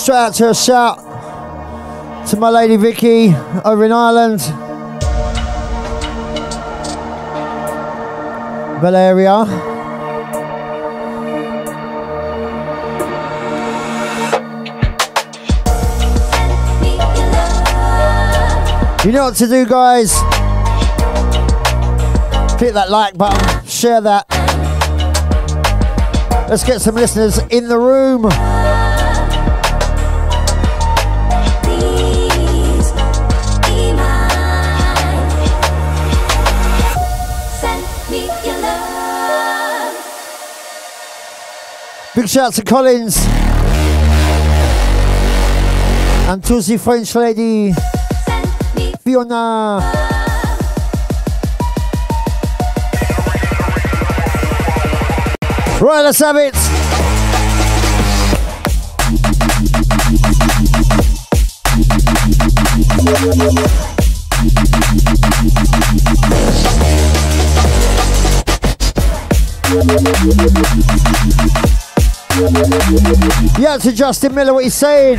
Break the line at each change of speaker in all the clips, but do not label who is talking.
Straight out to a shout to my lady Vicky over in Ireland. Valeria. You know what to do, guys. Hit that like button, share that. Let's get some listeners in the room. Shout to Collins and to the French lady Fiona. Right, let's have it. Yeah, to Justin Miller, what he's saying.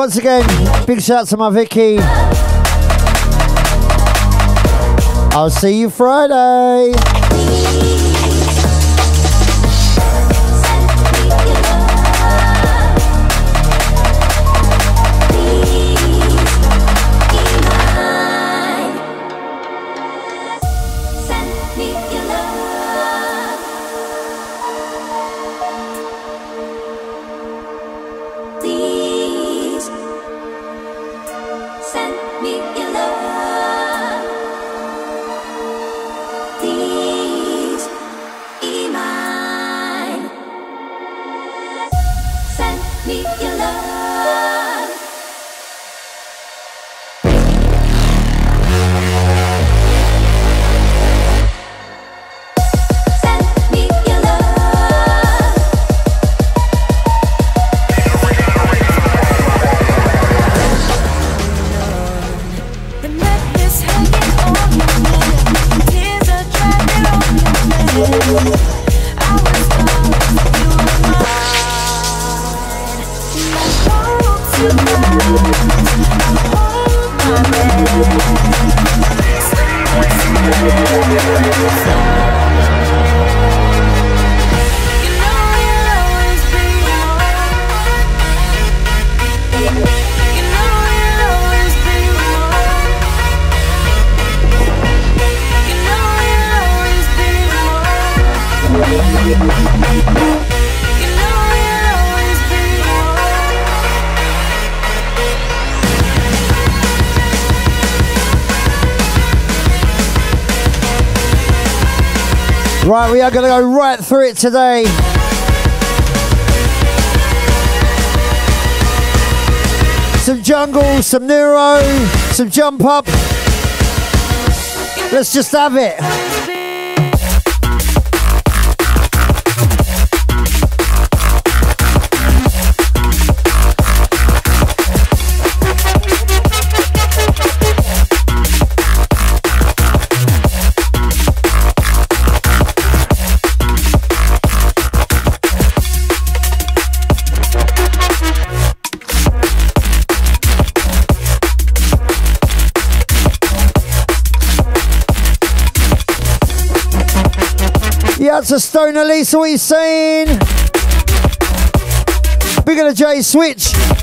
Once again, big shout to my Vicky. I'll see you Friday. Right, we are going to go right through it today. Some jungle, some neuro, some jump up. Let's just have it. A Stoner Lisa, what are you saying? Bigger the J Switch.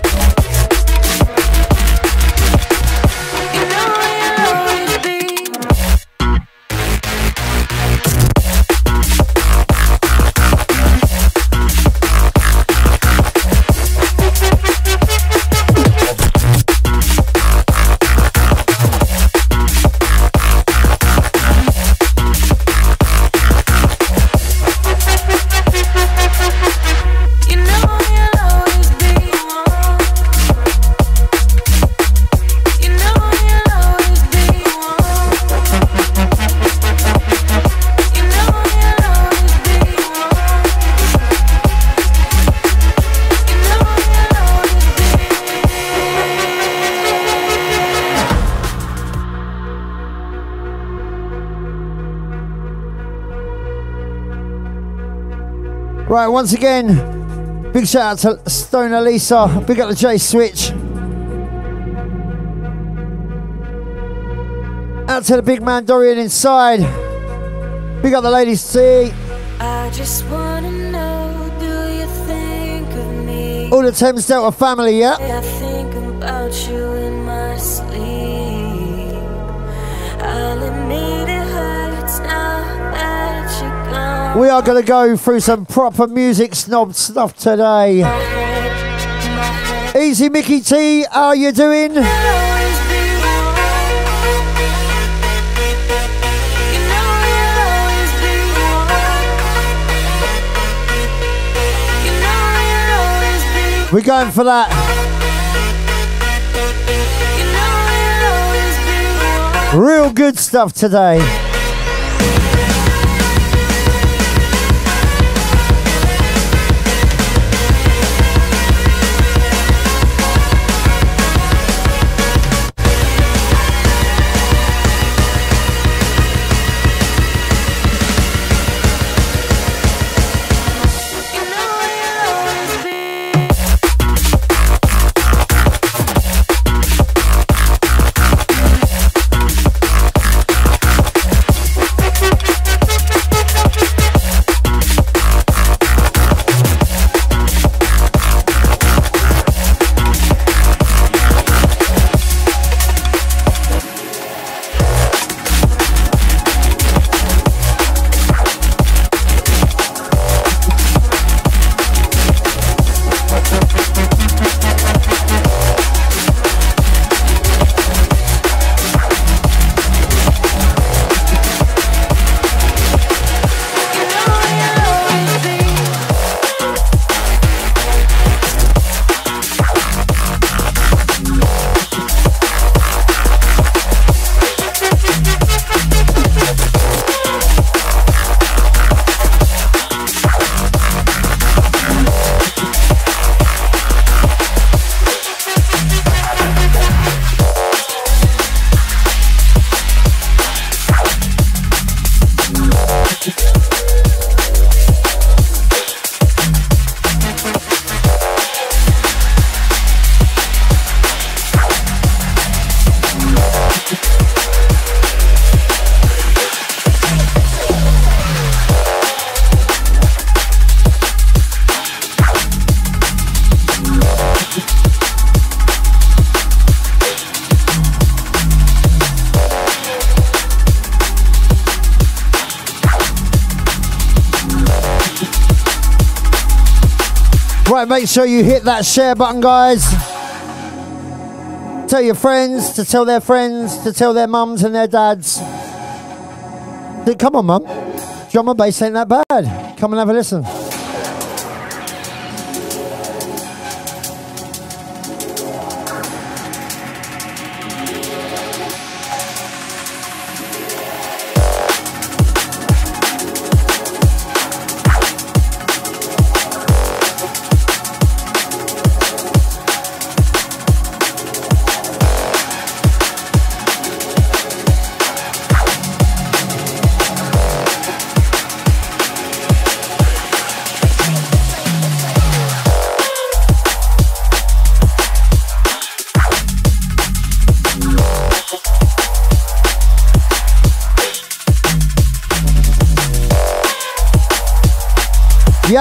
Once again, big shout out to Stoner Lisa. Big up the J Switch. Out to the big man Dorian inside. Big up the ladies C.
I just wanna know, do you think of me?
All the Thames Delta family, yeah? We are going to go through some proper music snob stuff today. Easy Mickey T, how you doing? We're going for that. Real good stuff today. Right, make sure you hit that share button, guys. Tell your friends to tell their friends to tell their mums and their dads. Come on, mum. Drum and bass ain't that bad. Come and have a listen.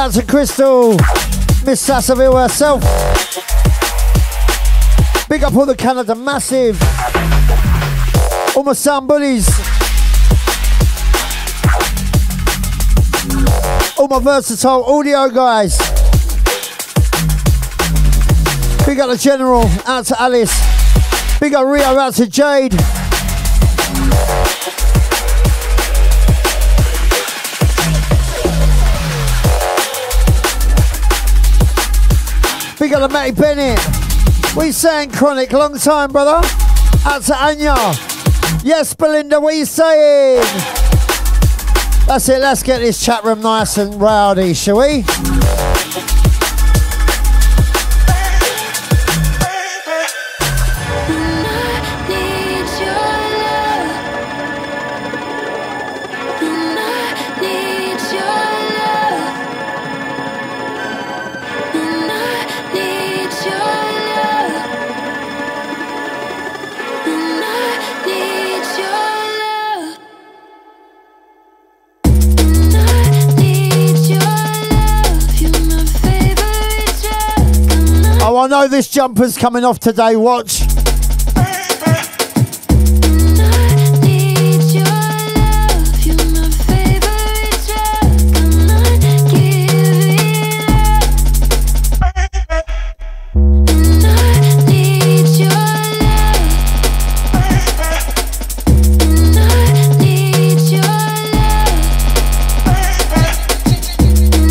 Yeah, to Crystal, Miss Sassaville herself. Big up all the Canada Massive. All my sound buddies. All my versatile audio guys. Big up the General, out to Alice. Big up Rio, out to Jade. The Matty Bennett. We saying chronic, long time, brother. Out to Anya. Yes, Belinda, you saying? That's it, let's get this chat room nice and rowdy, shall we? Know this jumper's coming off today. Watch.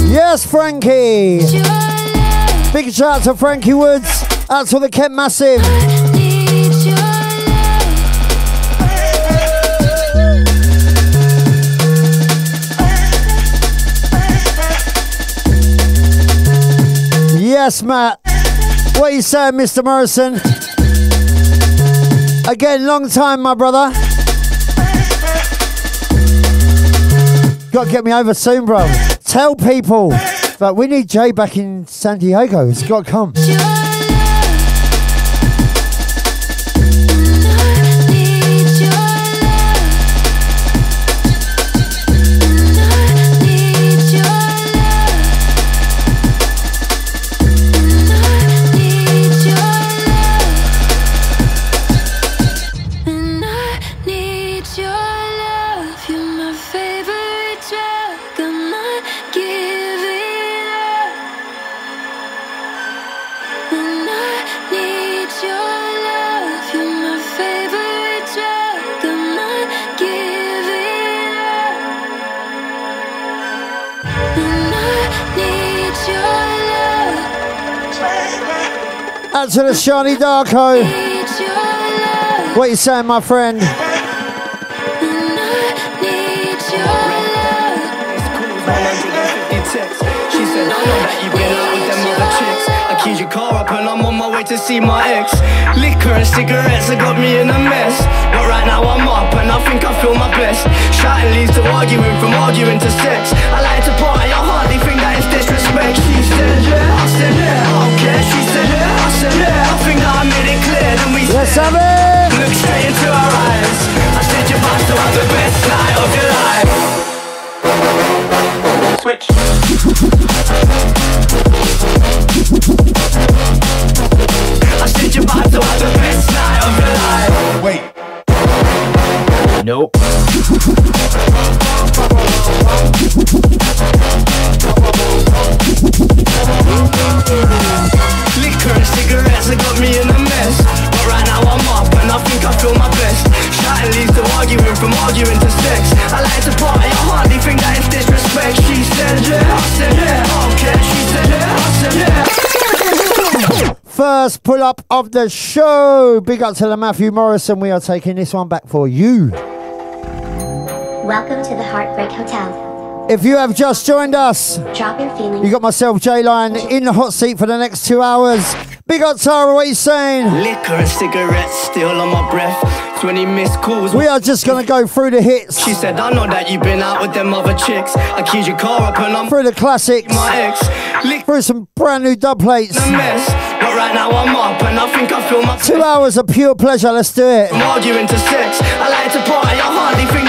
Yes, Frankie. Big shout out to Frankie Woods. That's to the Kent Massive. Yes, Matt. What are you saying, Mr. Morrison? Again, long time, my brother. Got to get me over soon, bro. Tell people that we need Jay back in San Diego. It's got to come. Out to the shiny Darko. What you saying, my friend?
And your love.
150 texts. She said, I know that you've been out with them other chicks. I keyed your car up and I'm on my way to see my ex. Liquor and cigarettes have got me in a mess. But right now I'm up and I think I feel my best. Shouting leads to arguing, from arguing to sex. I like to party, I hardly think disrespect. She said, yeah, I said, yeah, clear. Then we
Let's
said. Look straight into our eyes. I said about to have the best night of your life.
First pull up of the show. Big up to the Matthew Morrison. We are taking this one back for you.
Welcome to the Heartbreak Hotel.
If you have just joined us,
Drop your feelings.
you got myself, Jayline, in the hot seat for the next two hours. Big up, Tara. What you saying?
Liquor and cigarettes still on my breath. 20 missed calls.
We are just gonna go through the hits,
She said, I know that you've been out with them other chicks. I keyed your car up and I'm
through the classics,
my ex. Liquor
through some brand new dub plates.
A mess. But right now I'm up and I think I feel my
Two hours of pure pleasure. Let's do it.
From arguing to sex. I like to party, I hardly think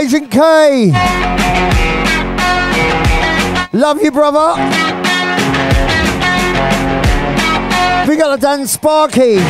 Agent K. Love you, brother.
We got a Dan Sparky.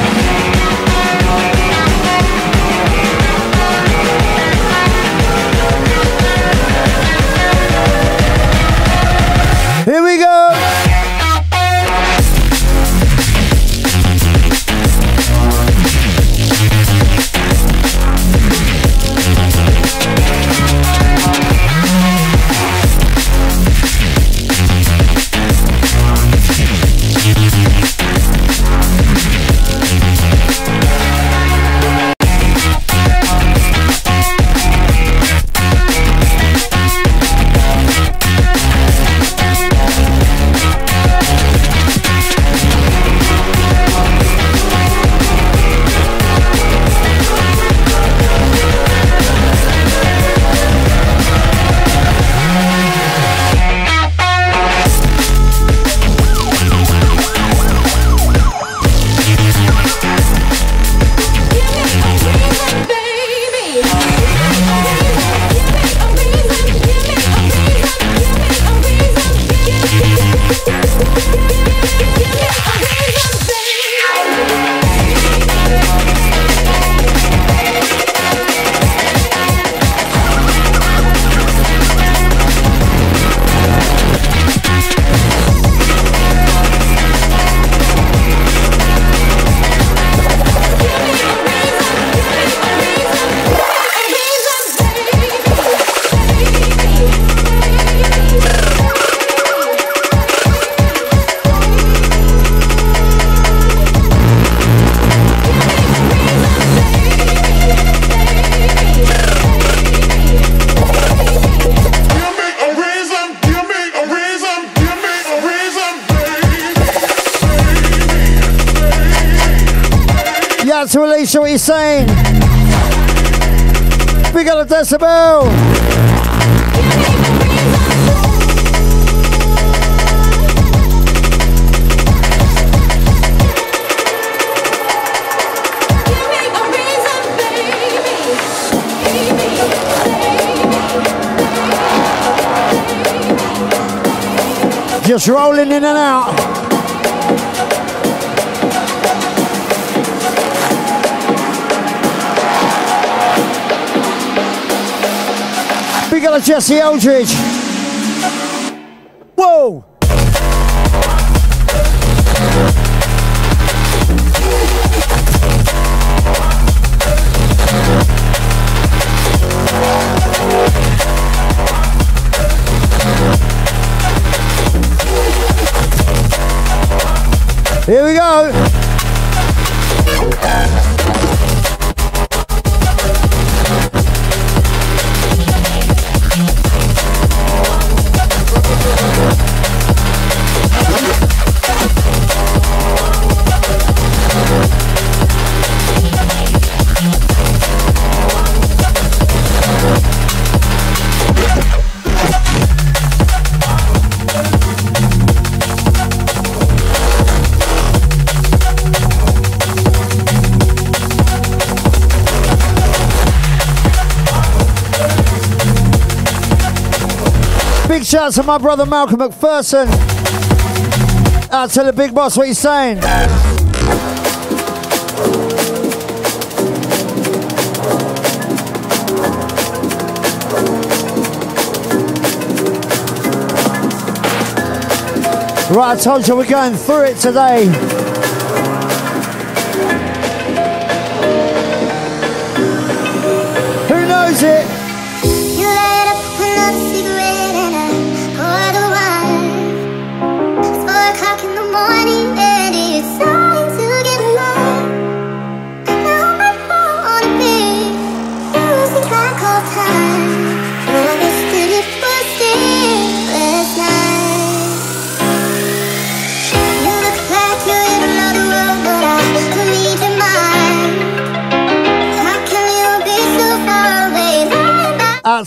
Just rolling in and out. Got a Jesse Eldridge. Whoa! Shout out to my brother Malcolm McPherson. Out to the big boss, what you saying? Right, I told you we're going through it today. Who knows it?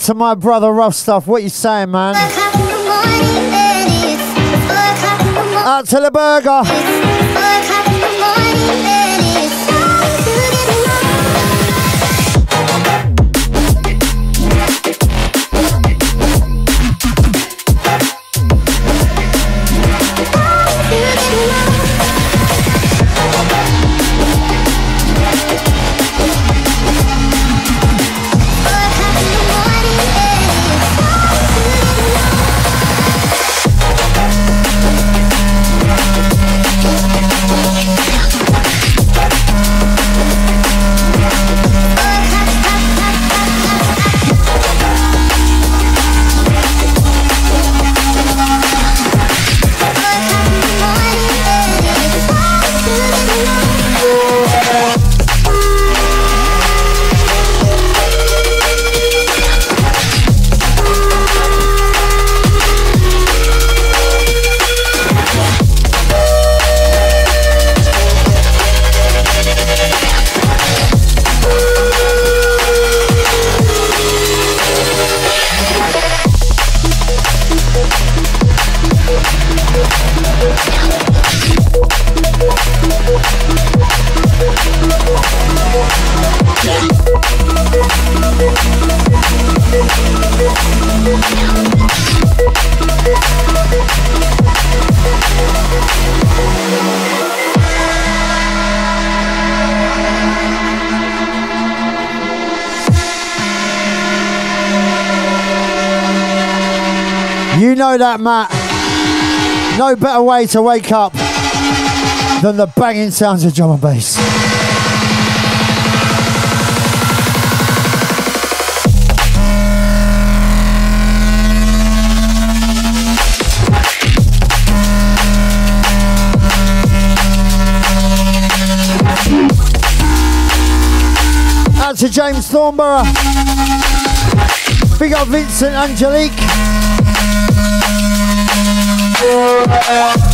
To my brother Rough Stuff. What you saying, man? Out to the burger.
Know that, Matt. No better way to wake up than the banging sounds of drum and bass. To James Thornborough. Big up Vincent Angelique. Música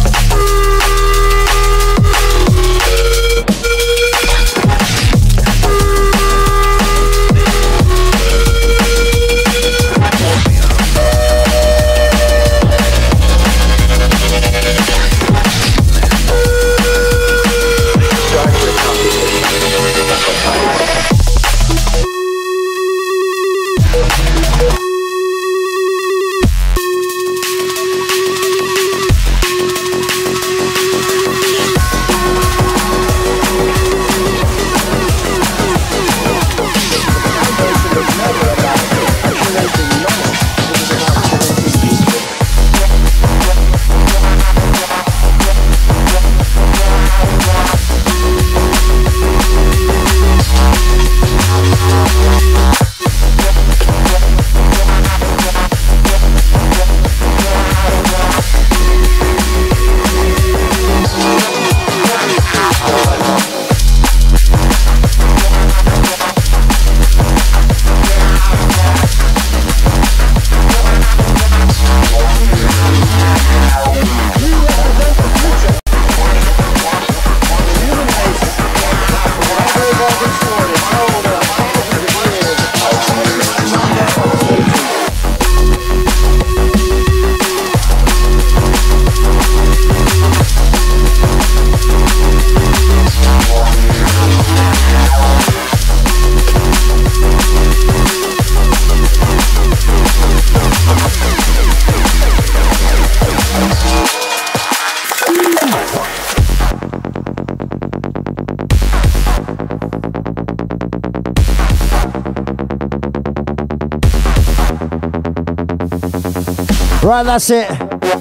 Right, that's it.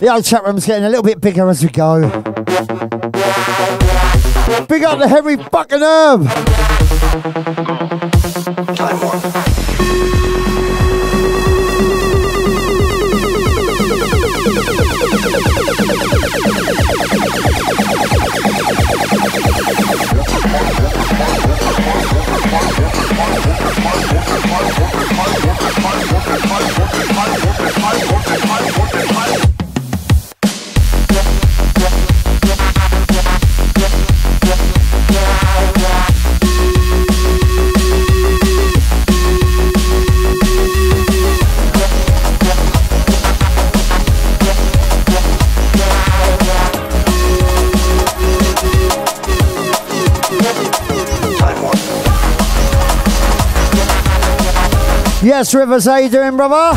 The old chat room's getting a little bit bigger as we go. Big up the Henry fucking Yes, Rivers, how you doing, brother?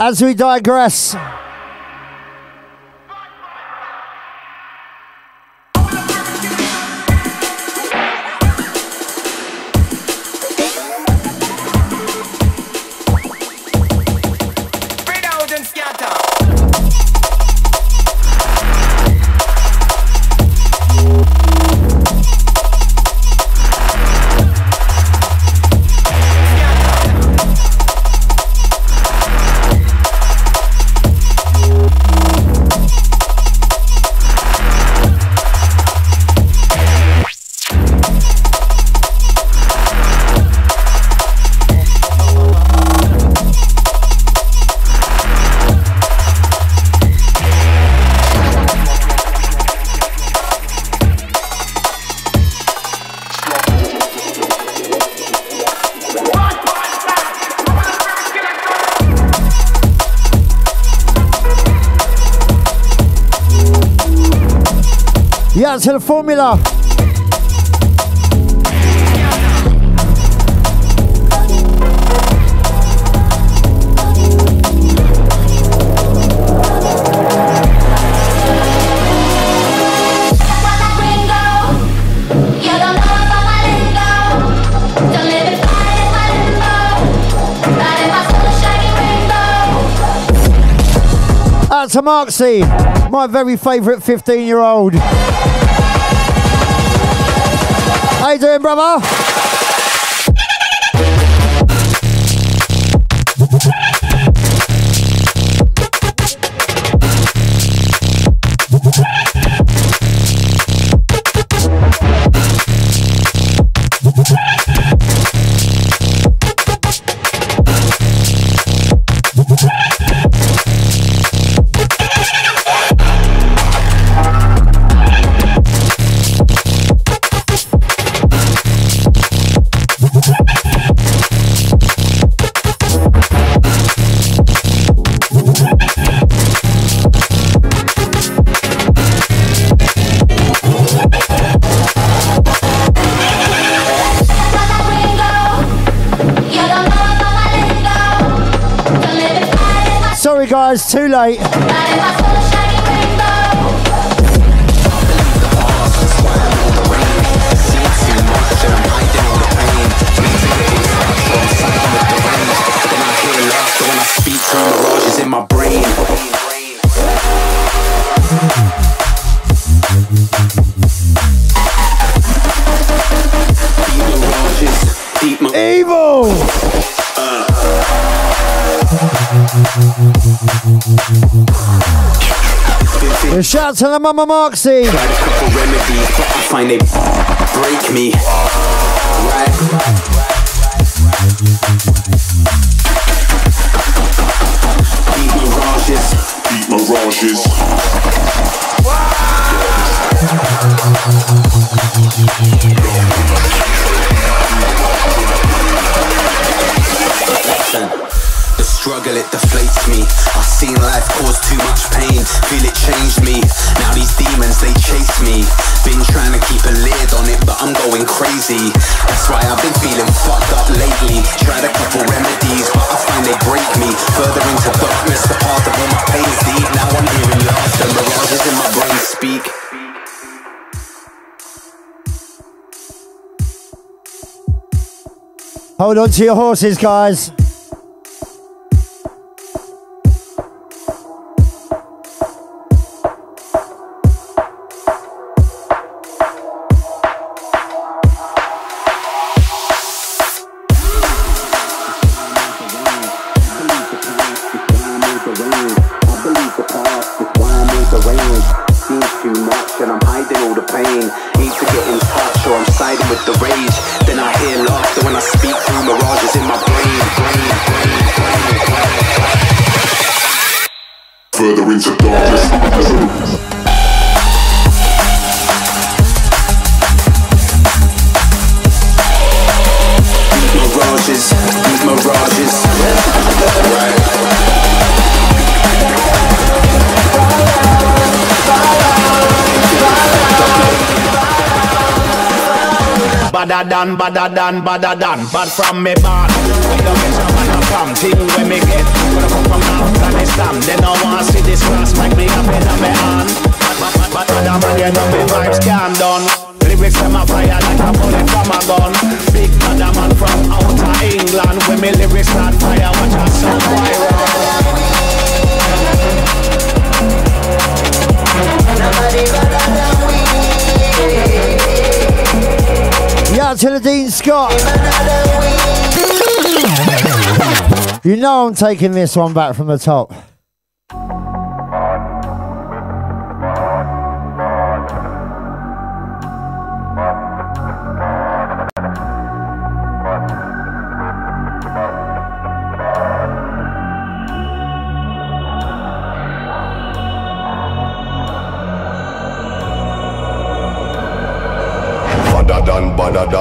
As we digress. Hotel Formula. Out to Marksy, my very favourite 15 year old. How you doing, brother?
Deep mirages, deep mi-
Evil! A shout to the Mama Marksy.
tried a couple remedies, but I find they break me. Right? Deep mirages, deep mirages. The struggle, it deflates me. I've seen life cause too much pain. Feel it changed me. Now these demons, they chase me. Been trying to keep a lid on it, but I'm going crazy. That's why I've been feeling fucked up lately. Tried a couple remedies, but I find they break me. Further into darkness, the path of all my pain is deep. Now I'm hearing laughter, mirages in my brain speak.
Hold on to your horses, guys.
Than, badder than, badder than Bad from me bad With the measure when I come Thing when me get When I come from Afghanistan They don't want to see this cross Like me up in my hand But, but, but, but other man you know me vibes can done Lyrics
I'm taking this one back from the top.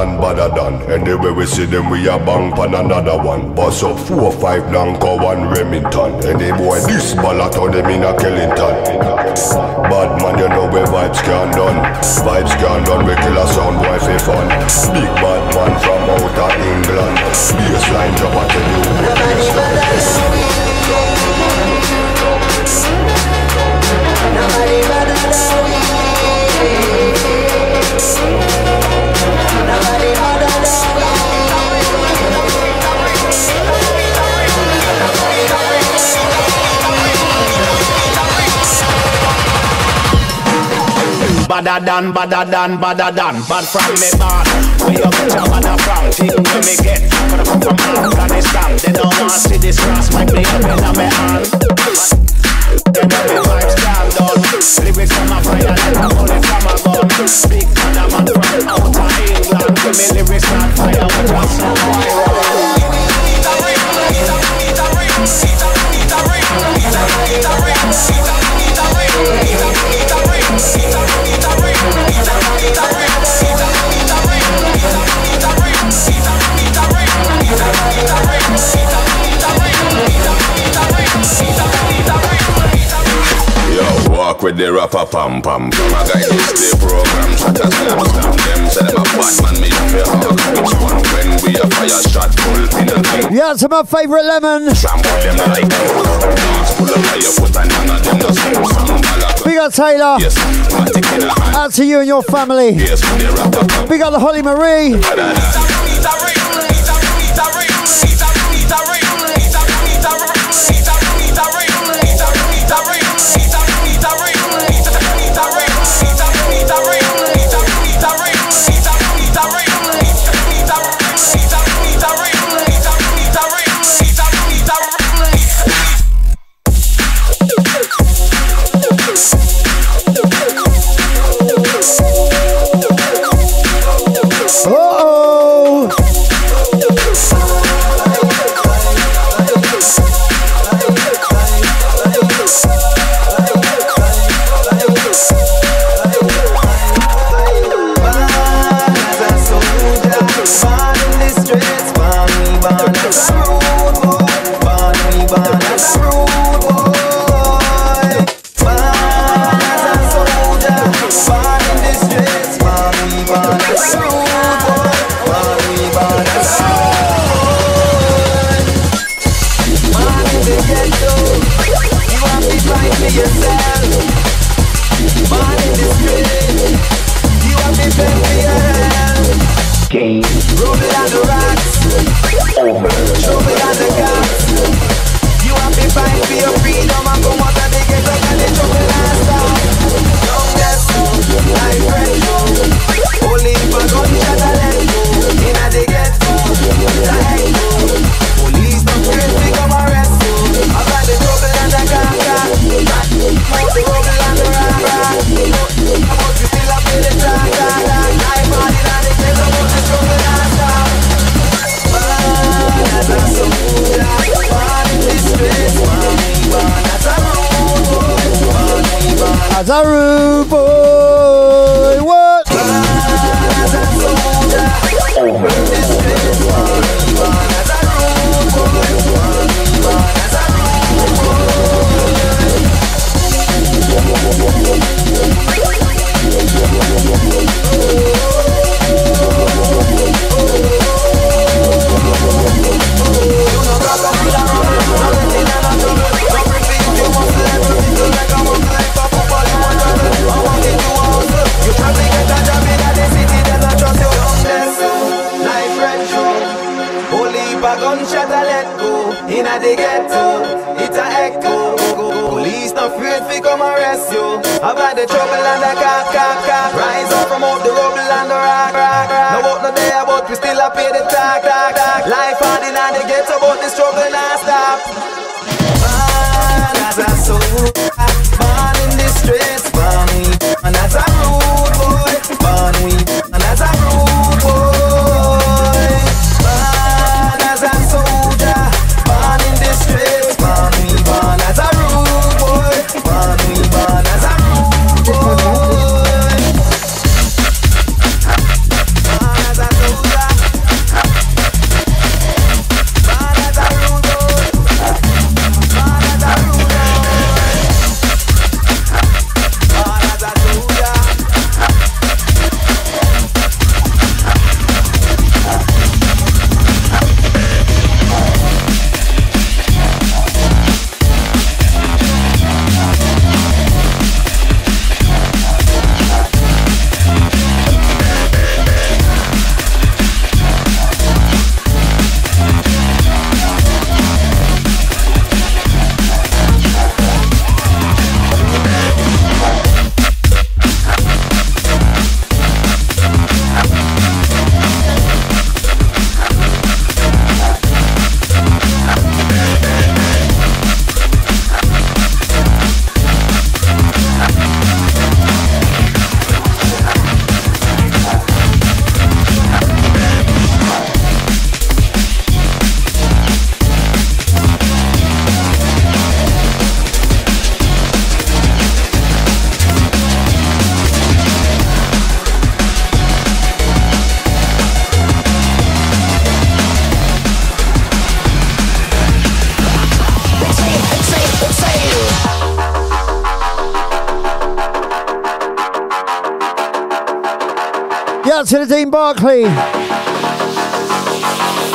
Than, badder than. Anyway we see them, we a bang pan another one. Bust up four, five Nanko, one Remington. Any boy this ballot on them in a Killington. Bad man, you know where vibes can done. Vibes can done, we kill a sound boy for fun. Big bad man from out of England. Baseline drop, I tell you.
Badder than, badder than, badder than. Bad from me bad. Where you get your badder from? Thing where me get. Gonna come from Afghanistan. They don't want to see this grass. Make me up in my hand. They know me vibes down down. Lyrics from a fire like a bullet from a gun. Big man, man from outer England. When me lyrics on fire, watch out some
Yo, walk with the rapper pam pam. From a guy this the program shot a slam slam. Them say them a bad man, me have a hawk. Which one when we a fire shot full in a thing?
Yeah, to my favourite lemon.
Trample them like Dance full of fire, put a none of them no sing some ballad.
Big up Taylor.
Yes, matic in a hand.
Out to you and your family.
Yes, with the rapper pam.
Big up the Holly Marie. Uh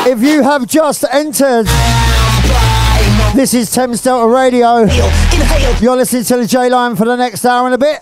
If you have just entered, this is Thames Delta Radio. You're listening to the Jayline for the next hour and a bit.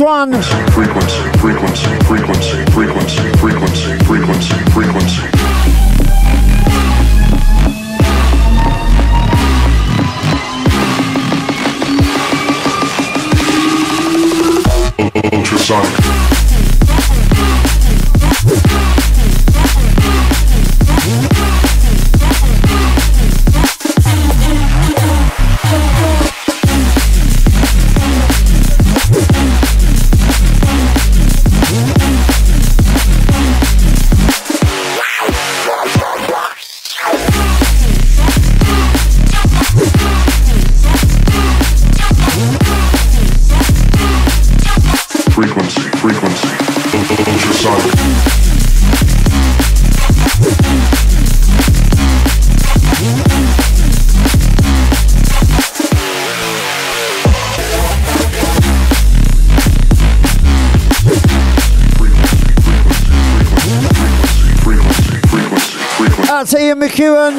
One.
Frequency, frequency, frequency, frequency,
Ian McEwen.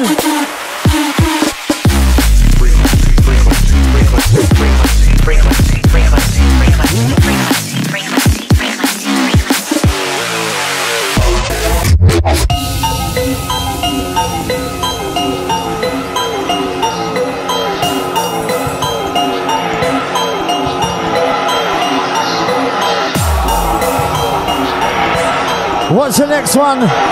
What's the next one?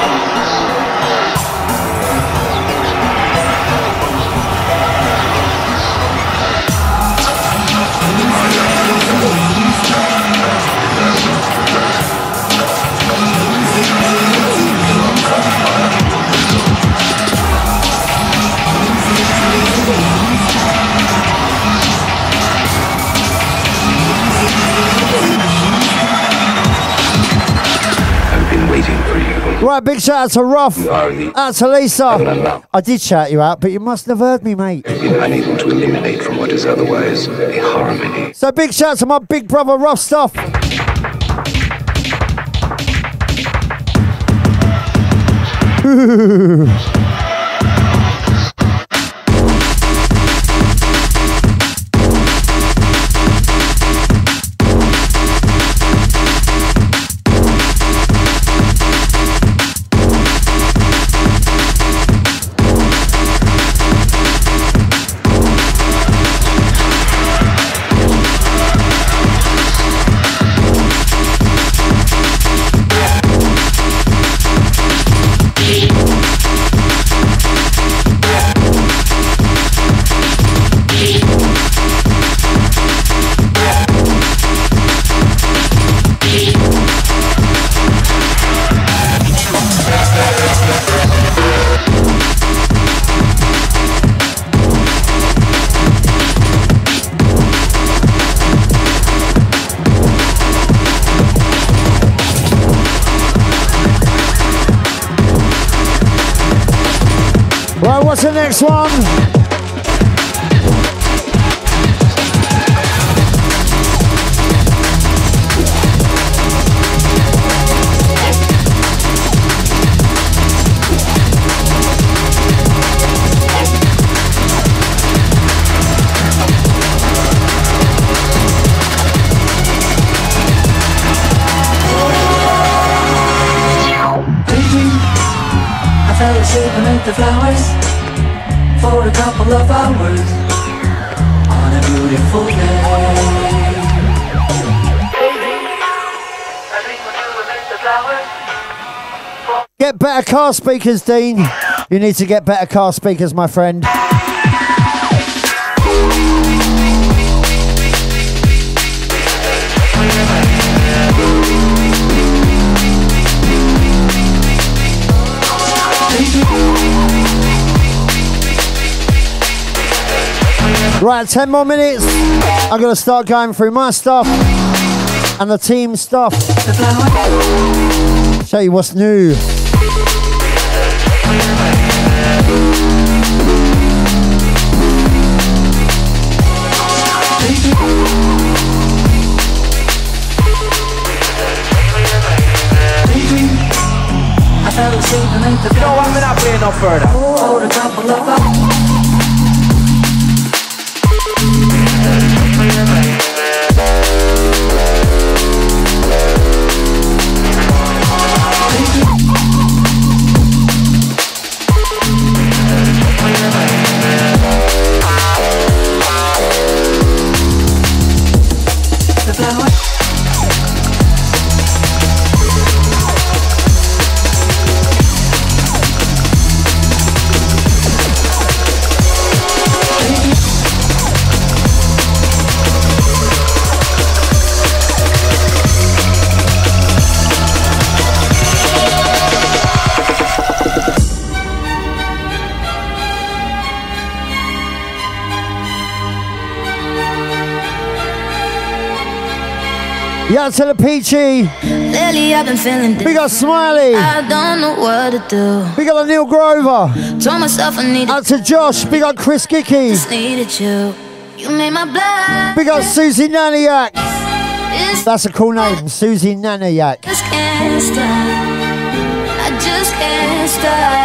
big shout out to Roth, out to Lisa. I did shout you out, but you mustn't have heard me, mate.
Unable to eliminate from what is otherwise a harmony.
So big shout out to my big brother Roth Stuff.
Ooh. next one? Car speakers, Dean. You need to get better car speakers, my friend. Right, 10 more minutes. I'm going to start going through my stuff and the team stuff. Show you what's new.
You know? I'm not playing no further.
Out to the Peachy.
Lately I've been feeling
We got Smiley.
I don't know what to do.
We got a Neil Grover.
Told myself I needed
Out to Josh. We got Chris Gicky.
Just needed you. You made my blood.
We got Susie Nanayak. That's a cool name, Susie Nanayak.
Just can't stop. I just can't stop.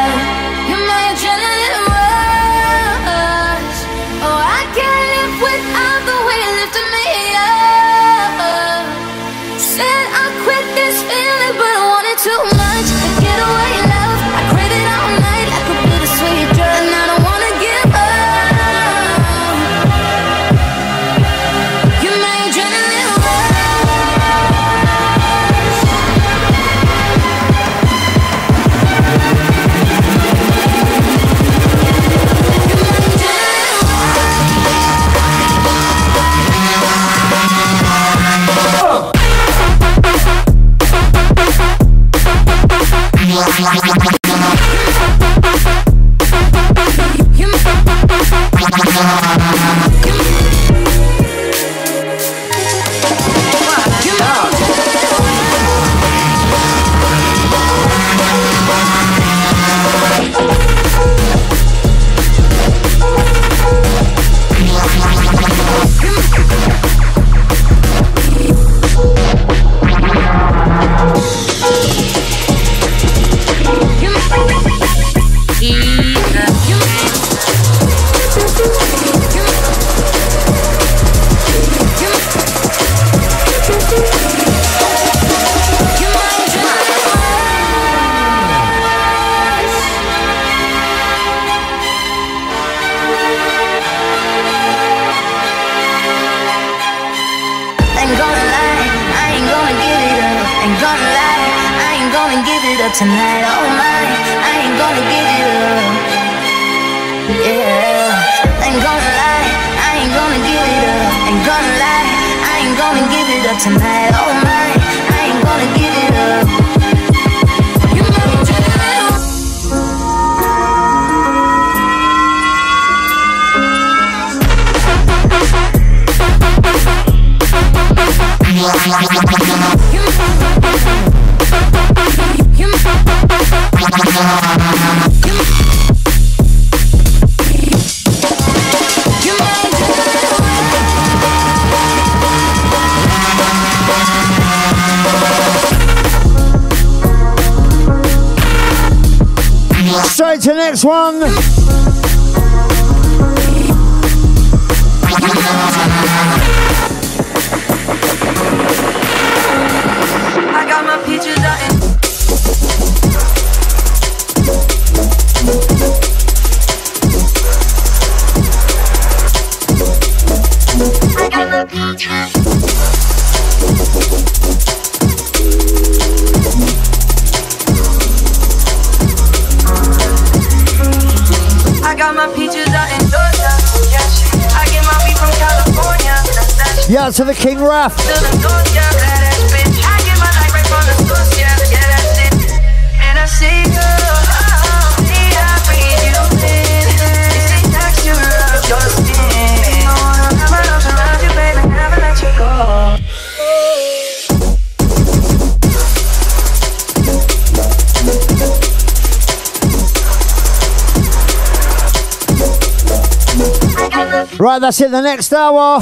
That's it. The
next hour.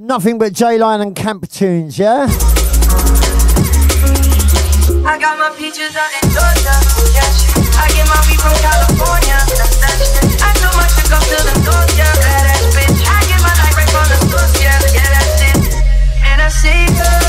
Nothing but Jayline and Camp tunes, yeah?
I got my peaches out in Georgia. I get my weed from California. That's that shit. I my up to the yeah, badass bitch. I get my light right from the source, yeah, yeah, that's it. And I say, girl,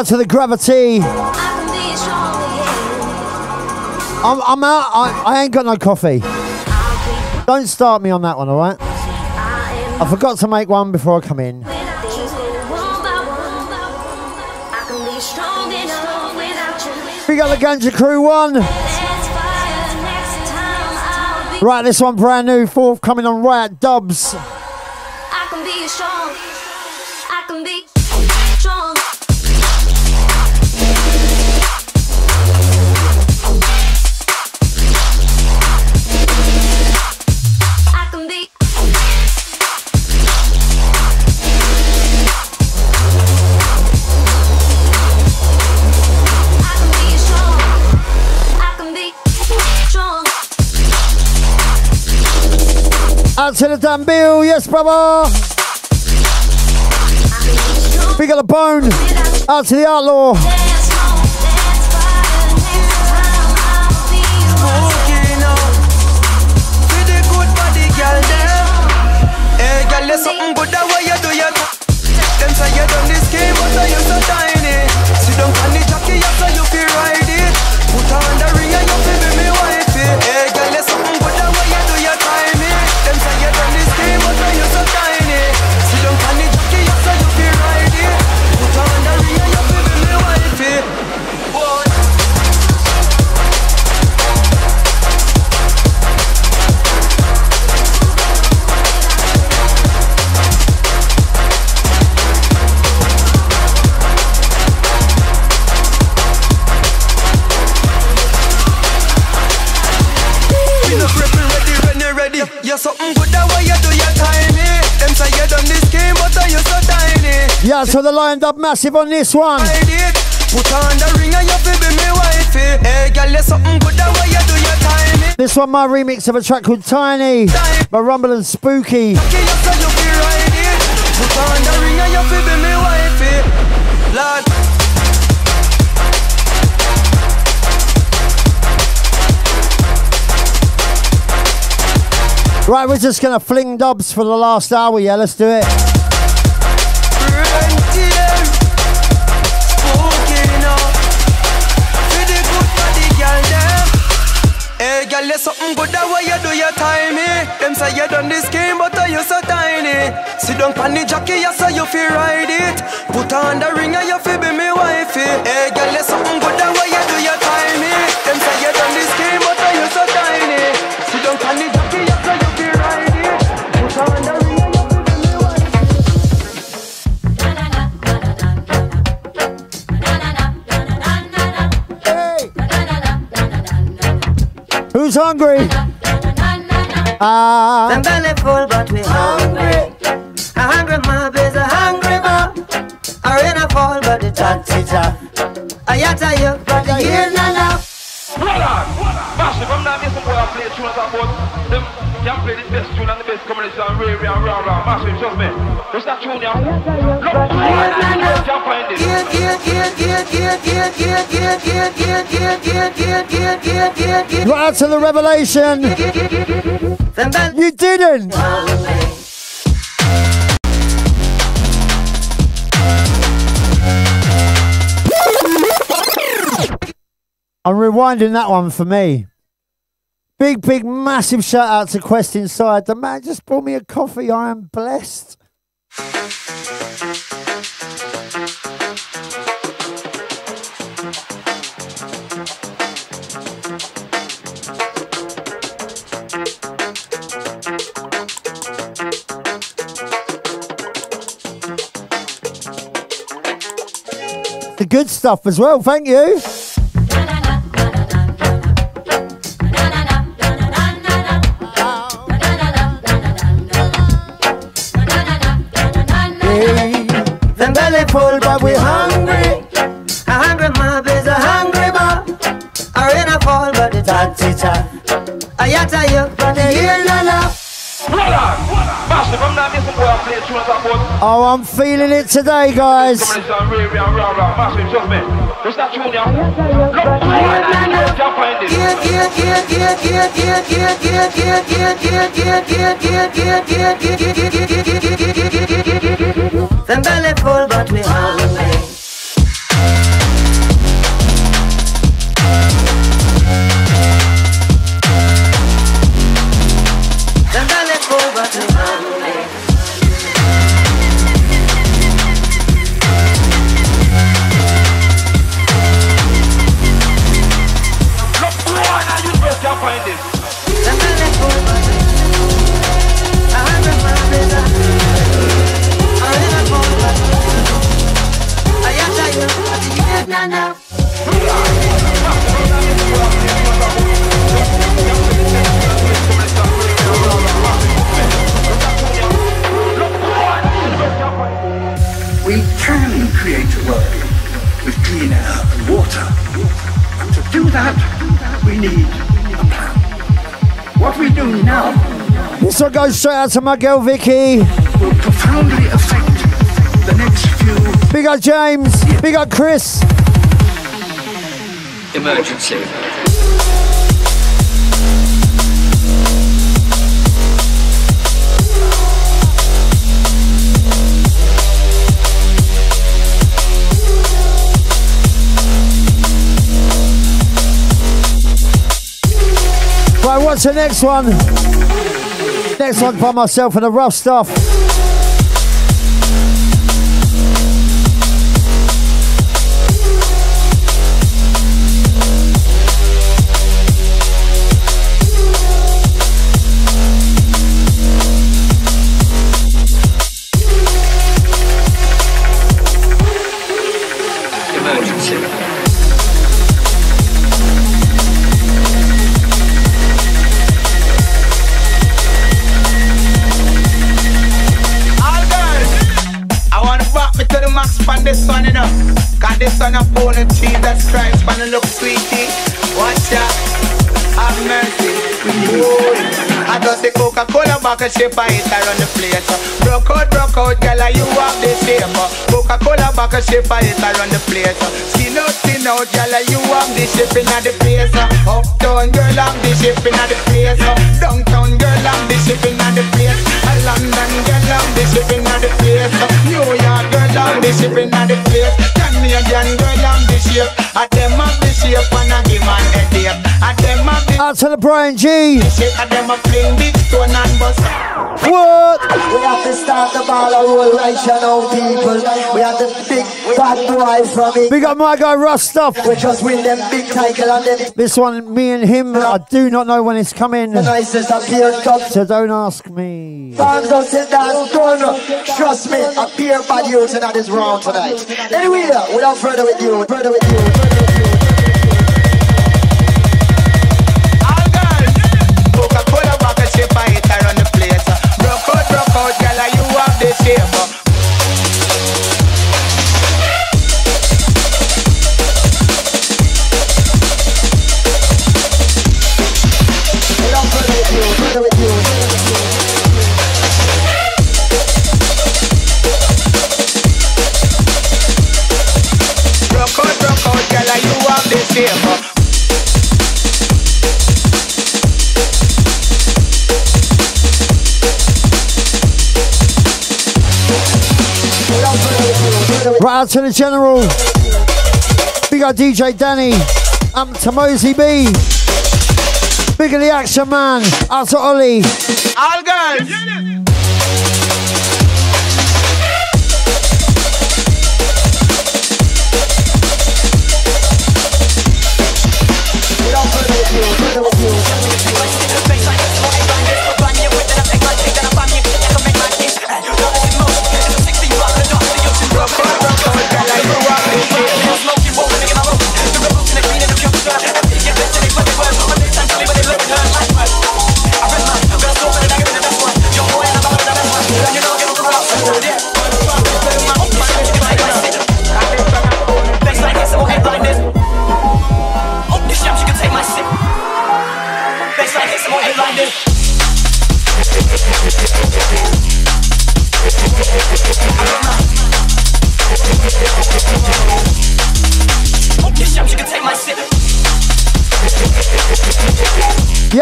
out to the Gravity. I'm, I'm out. I, I ain't got no coffee. Don't start me on that one, all right? I forgot to make one before I come in. We got the Ganja Crew one. Right, this one brand new, fourth coming on Riot Dubs. The bill, yes, brother. We got a bone. Out to the outlaw.
The something good that way you do your Them say you done this game, but are you so tiny? Sit down on the jockey, so you feel ride it. Put on the ring and you
Yeah, so the lined up massive on this one.
Put on the ring and you feel be me wifey. Hey, girl, something good that way you do your timing.
This one, my remix of a track called Tiny by Rumble and Spooky.
Okay, you say you feel right. Put on the ring and you feel be me. Lord.
Right, we're just gonna fling dubs for the last hour. Yeah, let's do it.
down pan the jockey, you say you fi ride it. Put on the ring and you fi be me wifey. Hey, girl, there's something good that way you do your time it. Them say you done this game, but are you so tiny. Sit down pan the jockey, so you fi ride it. Put on the ring.
Who's hungry?
I'm full, but we're hungry mob is a hungry mob. A rain a fall, but the chat teacher. A yatta you, but the year not enough.
Brother, massive, I'm not missing boy I play tunes about them can play the best tune and the best combination and rare, rare, rare, rare, massive, trust me. Just that tune, yeah. Look, can't find it.
Right to the revelation. You didn't. I'm rewinding that one for me. Big, big, massive shout out to Quest Inside. The man just brought me a coffee. I am blessed. The good stuff as well, thank you. Oh, I'm feeling it today, guys.
belly full, but we hungry.
This one goes straight out to my girl Vicky.
will profoundly affect the next few
Big up James. Big up Chris.
Emergency.
Right, what's the next one? Next one by myself and the rough stuff.
Coca-Cola and shape I hit around the place. Uh. Broke out, broke out, girl, you have the shape. Uh? Coca-Cola back and shape I hit around the place. Uh. Skin out, skin out, girl, you have the shape in the place. Uptown girl, I'm the shape in the place. Downtown girl, I'm the shape in the place. A London girl, I'm the shape in the place. New York girl, I'm the shape in the place.
Out to the Brian G.
shape. I them a fling big stone and bust.
What?
We have to start the ball a roll right you know people. We have the big bad boy from it.
Big up my guy Stuff.
We just win them big title and then
This one, me and him, I do not know when it's coming.
the nicest appear cup.
So don't ask me.
Fans don't sit down, don't trust me. Appear bad youth in this round tonight. Anyway, without further ado, further ado, further ado.
rock out,
girl, you have the shape. Out to the general. Big up DJ Danny. Um to Mosey B. Big of the action man. Out to Ollie.
All girls.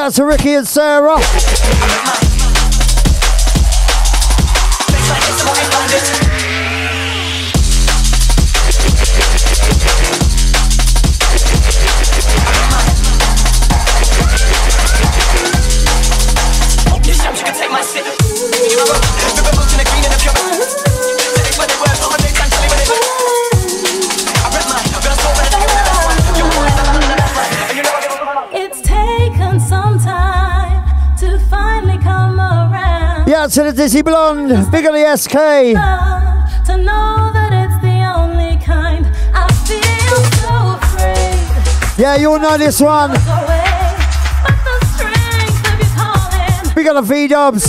Yeah, to Ricky and Sarah. Yeah, to the Dizzy Blonde. Big of the SK.
To know that it's the only kind. I feel so afraid.
Yeah, you all know this one. Big of the V Dubs.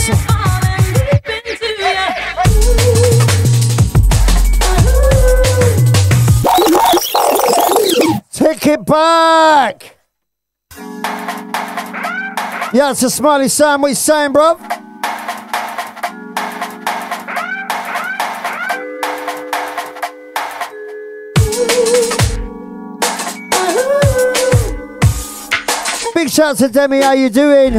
Take it back. Yeah, it's a smiley Sam. What you saying, bro? Big shout to Demi. How you doing?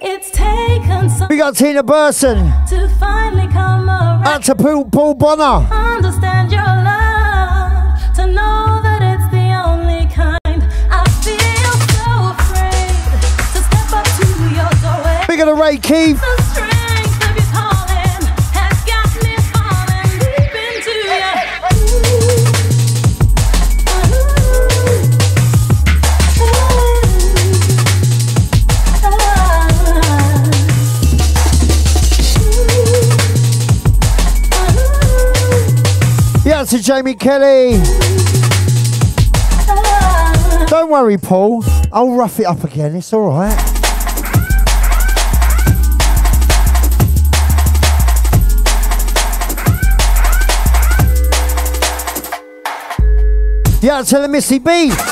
It's taken some
We got Tina Burson.
to finally come around.
Out to Paul, Paul Bonner.
Understand your love. To know that it's the only kind. I feel so afraid to step up to your doorway.
Big of the Ray Keith. To Jamie Kelly. Don't worry, Paul. I'll rough it up again. It's all right. Yeah, the Missy B.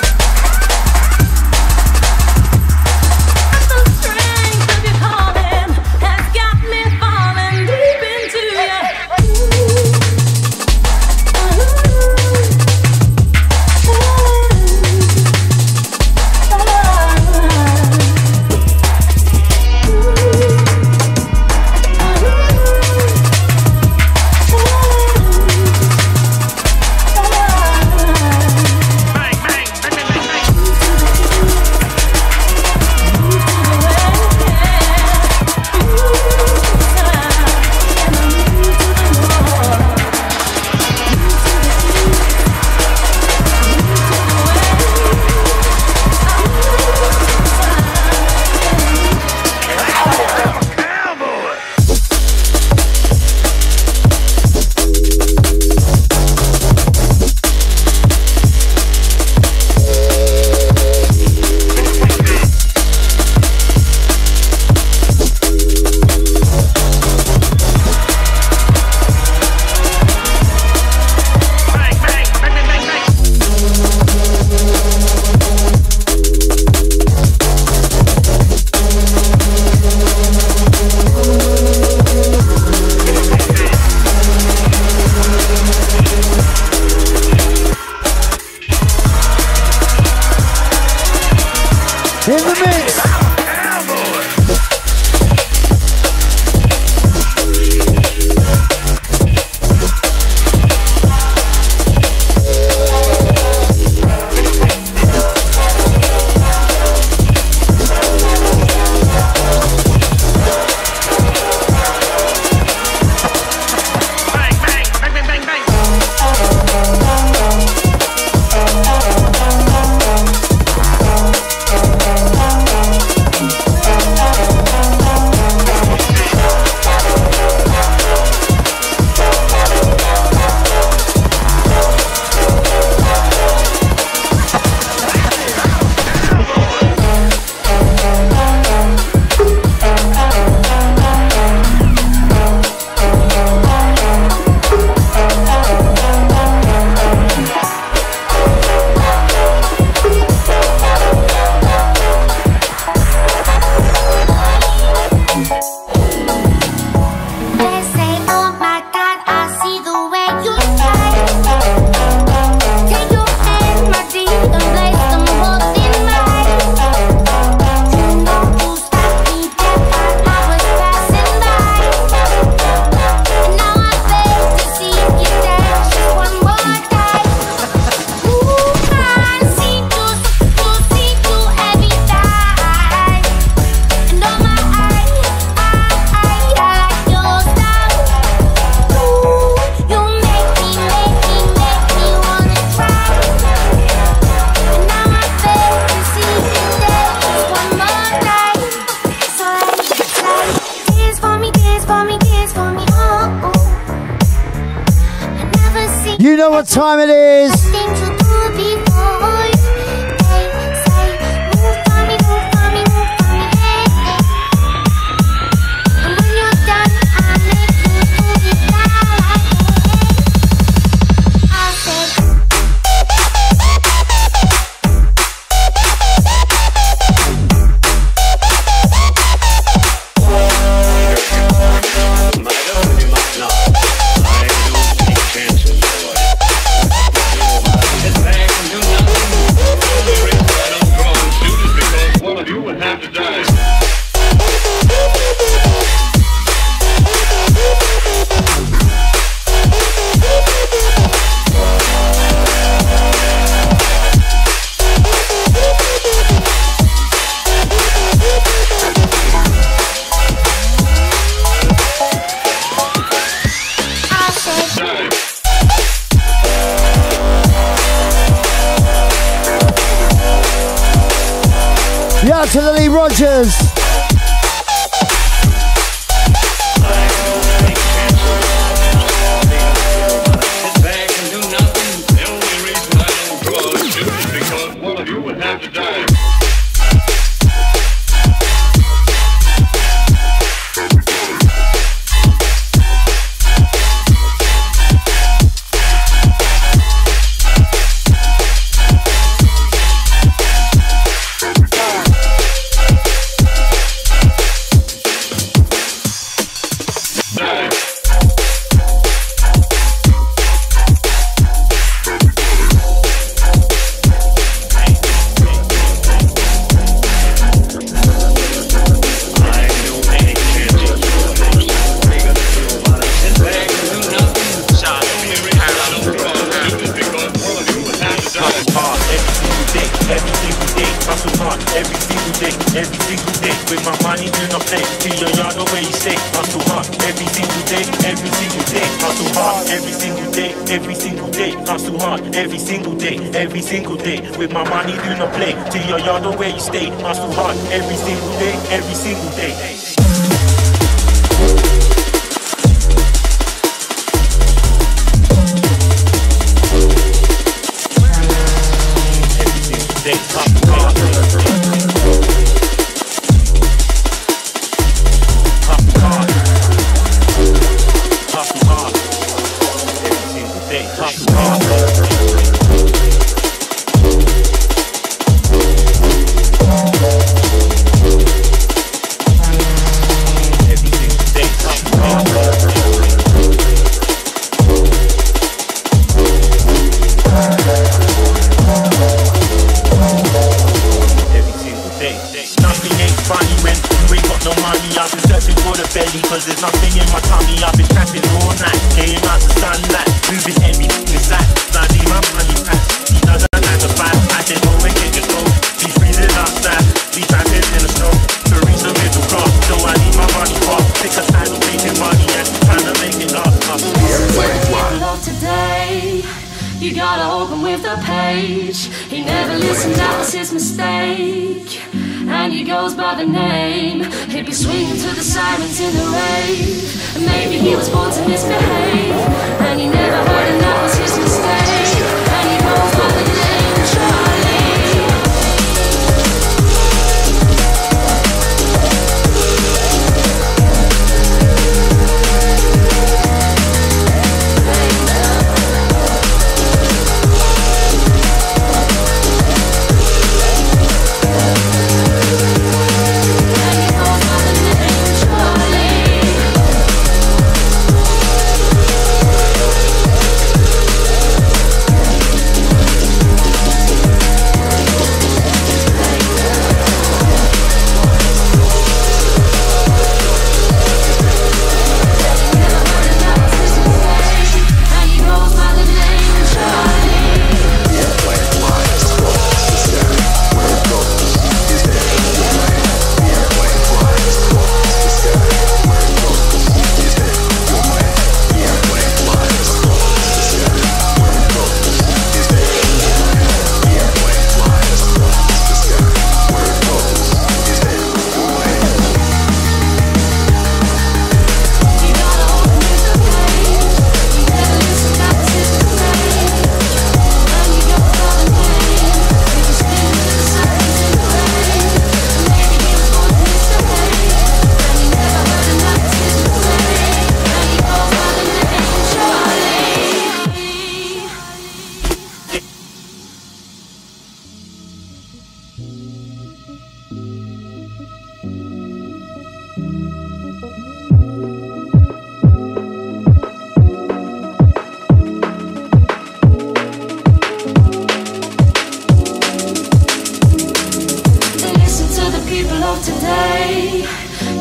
With my money, do not play. To your yard or where you stay. Hustle hard every single day, every single day.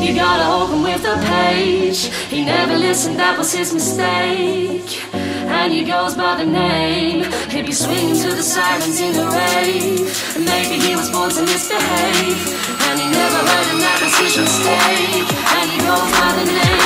You gotta open with the page. He never listened, that was his mistake. And he goes by the name. He'd be swinging to the sirens in the rave. Maybe he was born to misbehave. And he never heard and that was his mistake. And he goes by the name.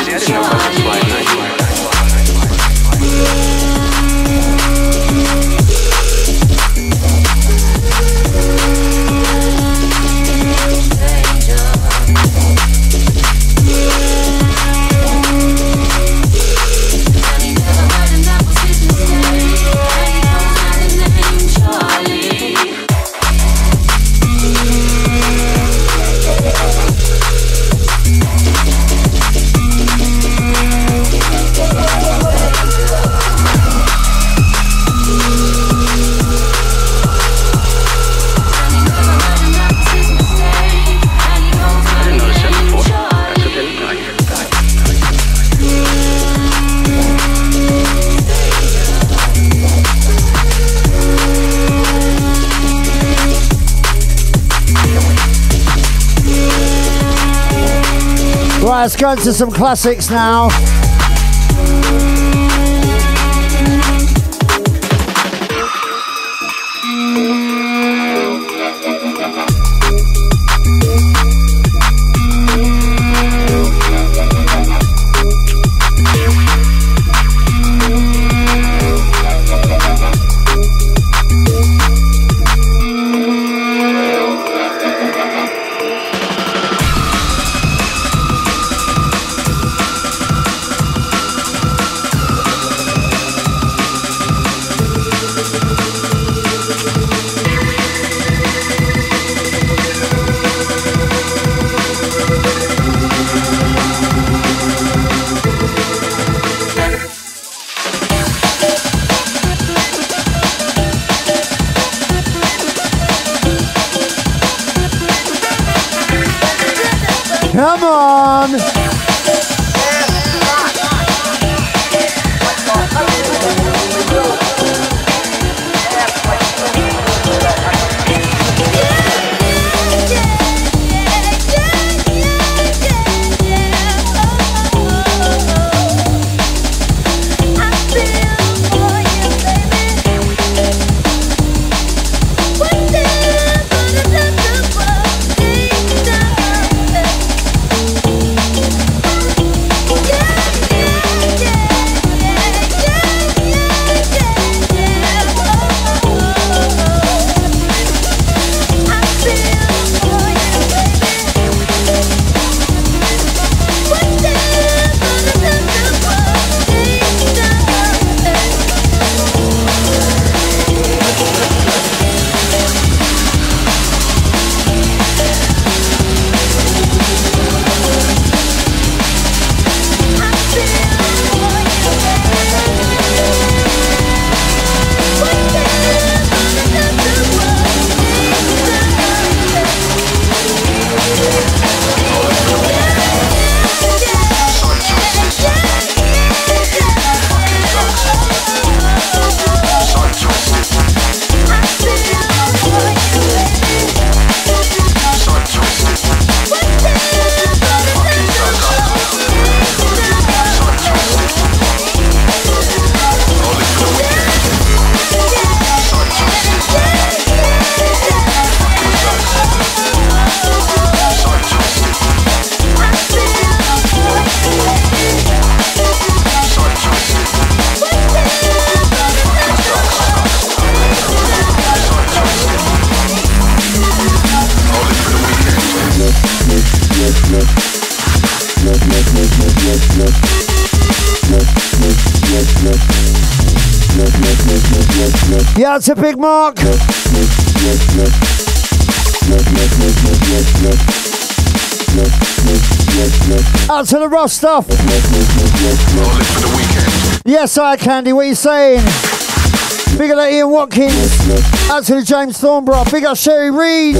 Let's go into some classics now. A big mark. Out to the rough stuff. Yes, I Candy. What are you saying?
Big up Ian Watkins. Out to the James Thornborough. Big up Sherry Reed.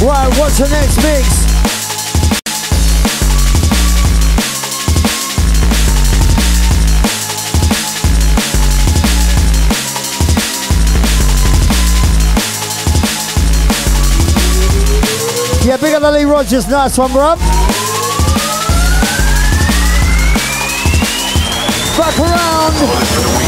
Right, what's the next mix? Big up the Lee Rogers, nice one, bro. Back around.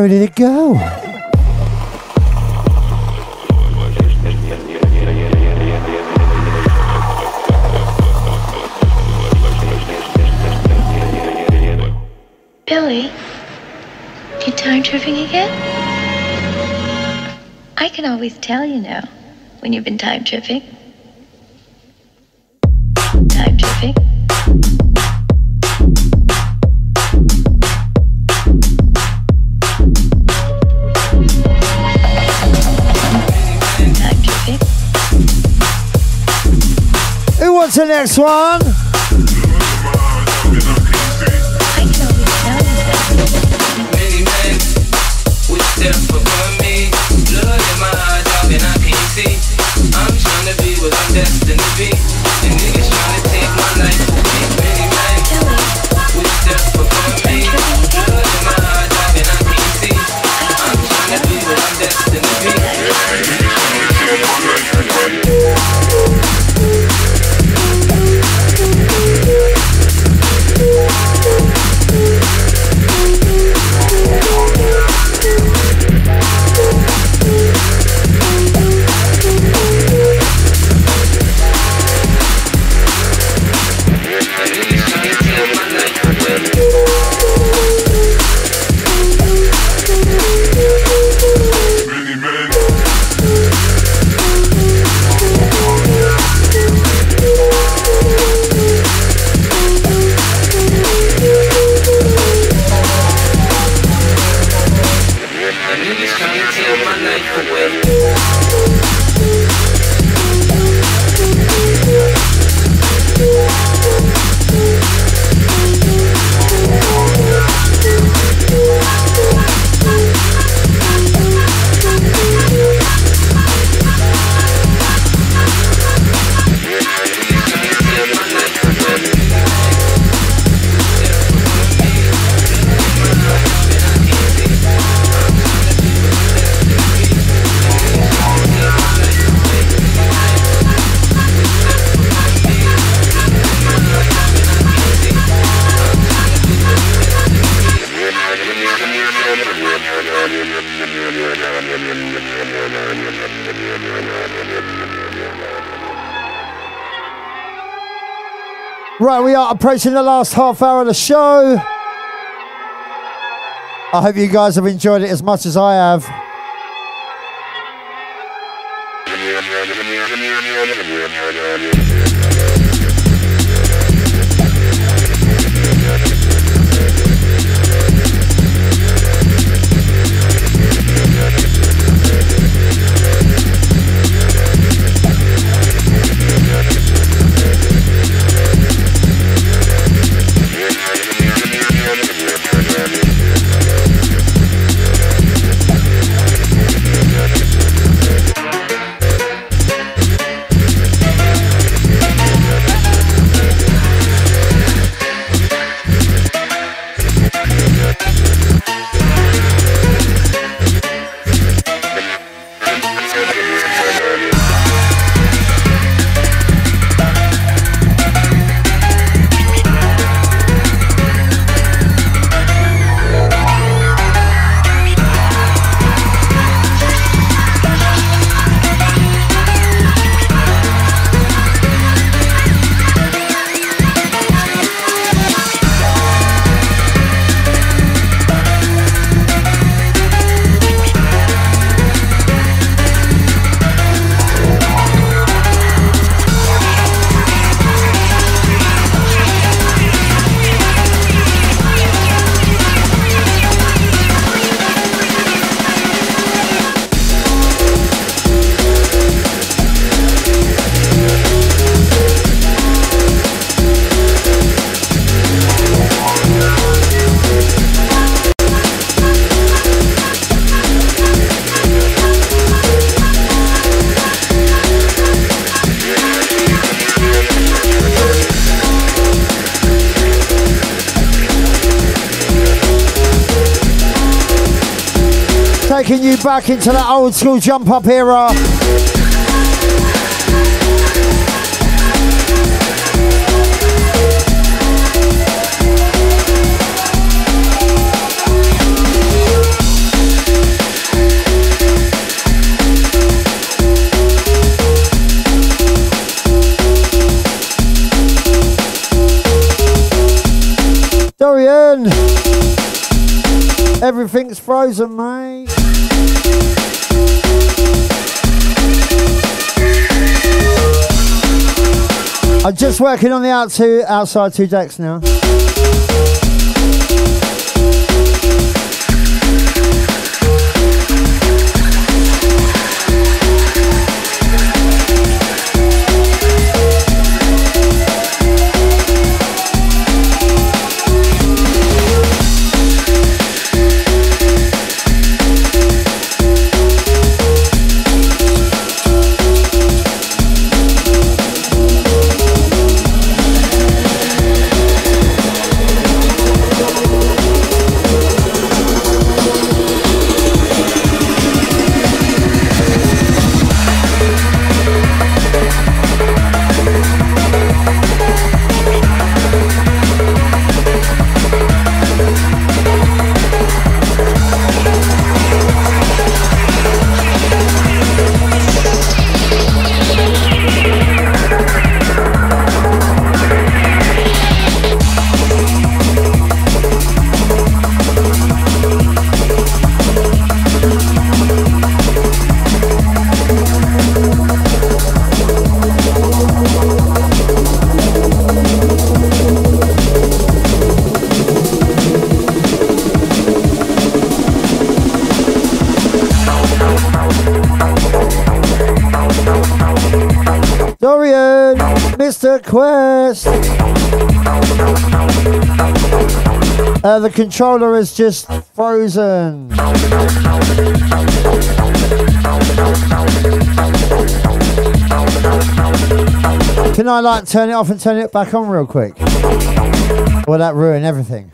Where did it go?
Billy, you time tripping again? I can always tell, you know, when you've been time tripping.
Next one?
Right, we are approaching the last half hour of the show. I hope you guys have enjoyed it as much as I have. Into that old school jump up era. Dorian! Everything's frozen, mate. I'm just working on the outside two decks now. Uh, the controller is just frozen. Can I like turn it off and turn it back on real quick? Will that ruin everything?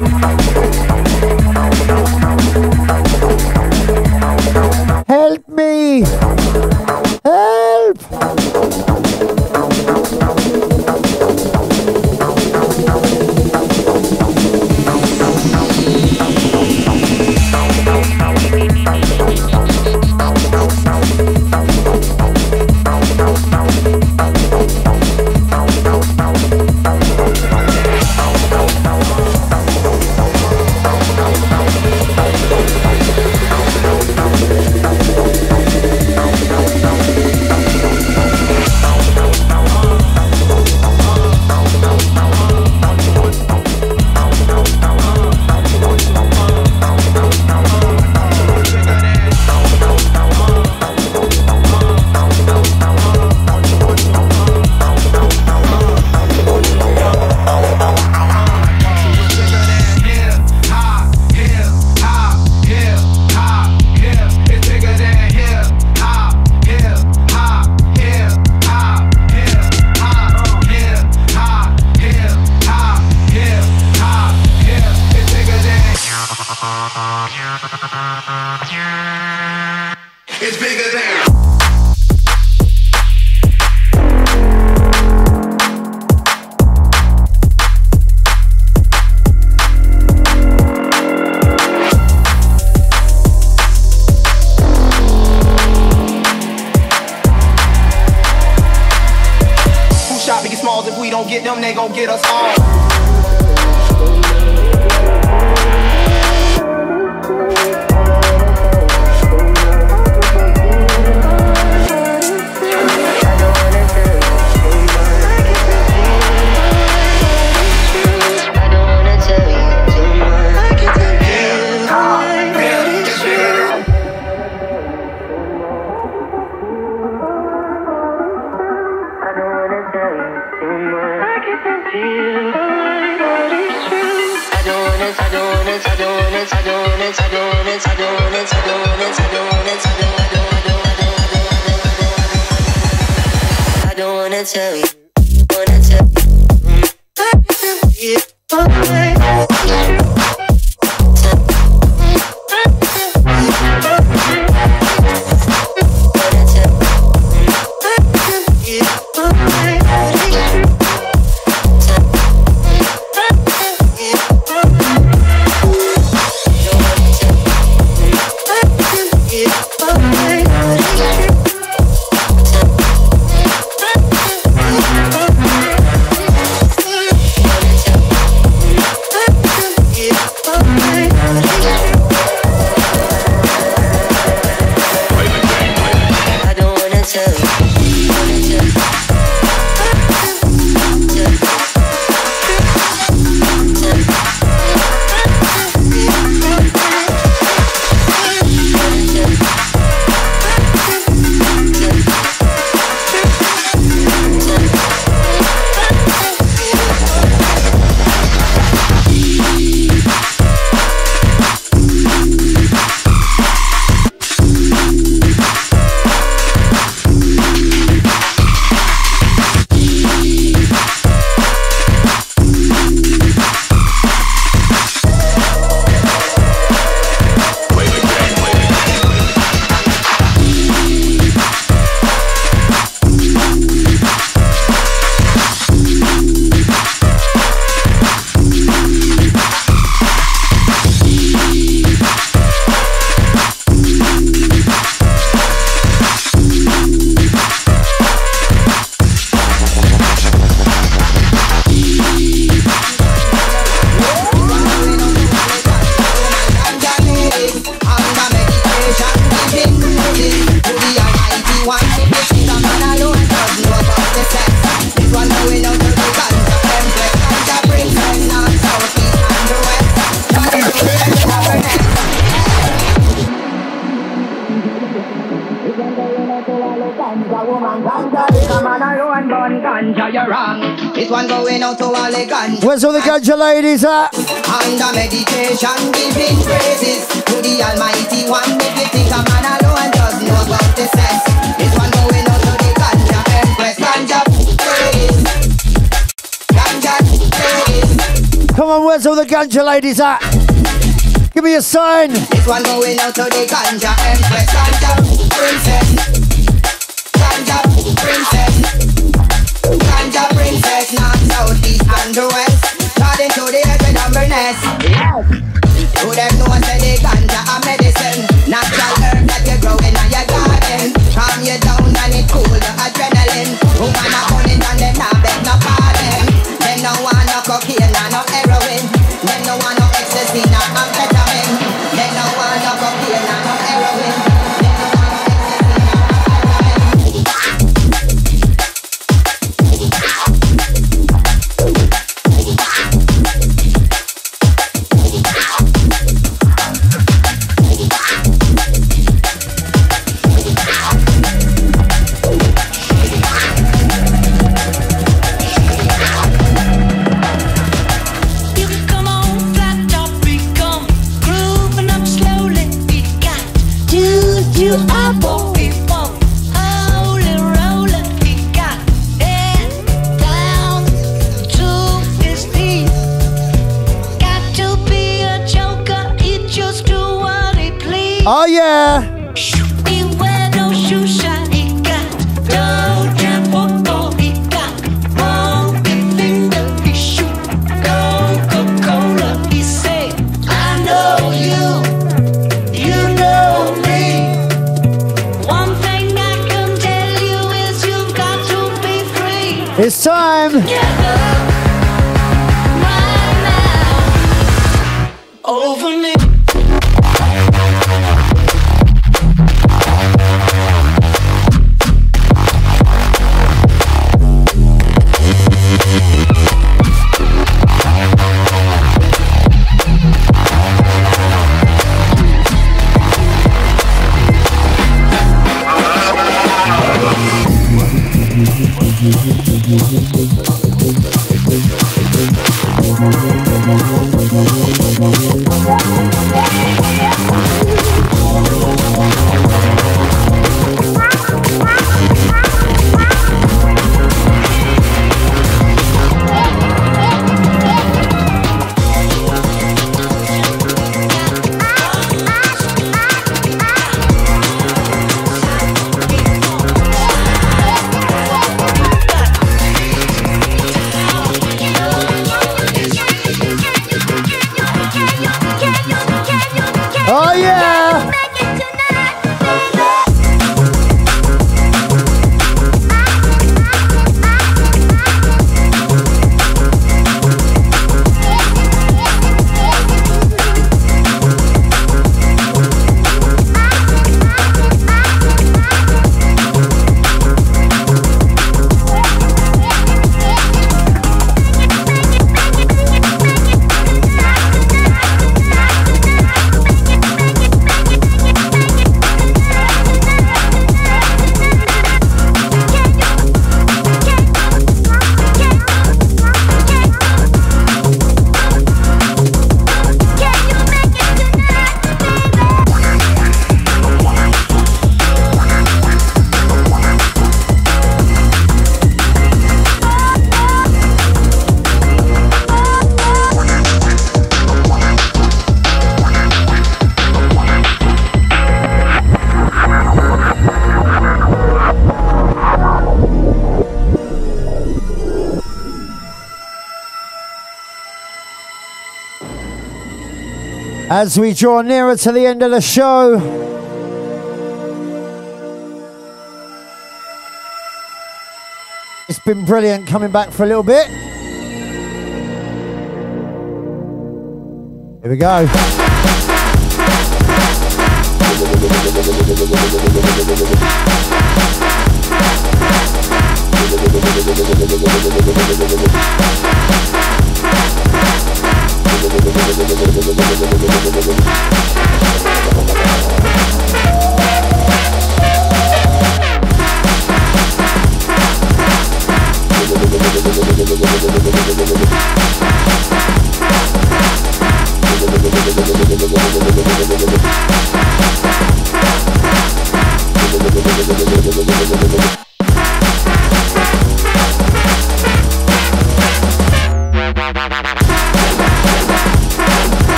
I don't wanna tell you.
Give me a sign.
This one going out to the ganja empress, ganja princess.
As we draw nearer to the end of the show, it's been brilliant coming back for a little bit. Here we go.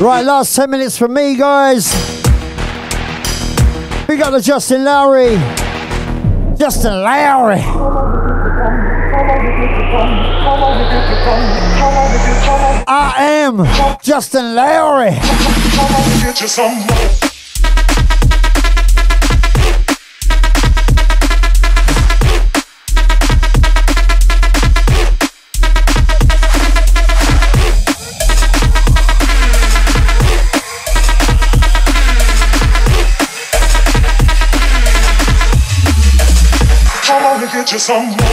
Right, last 10 minutes from me, guys. We got the Justin Lowry. Justin Lowry. I am Justin Lowry.
To handle,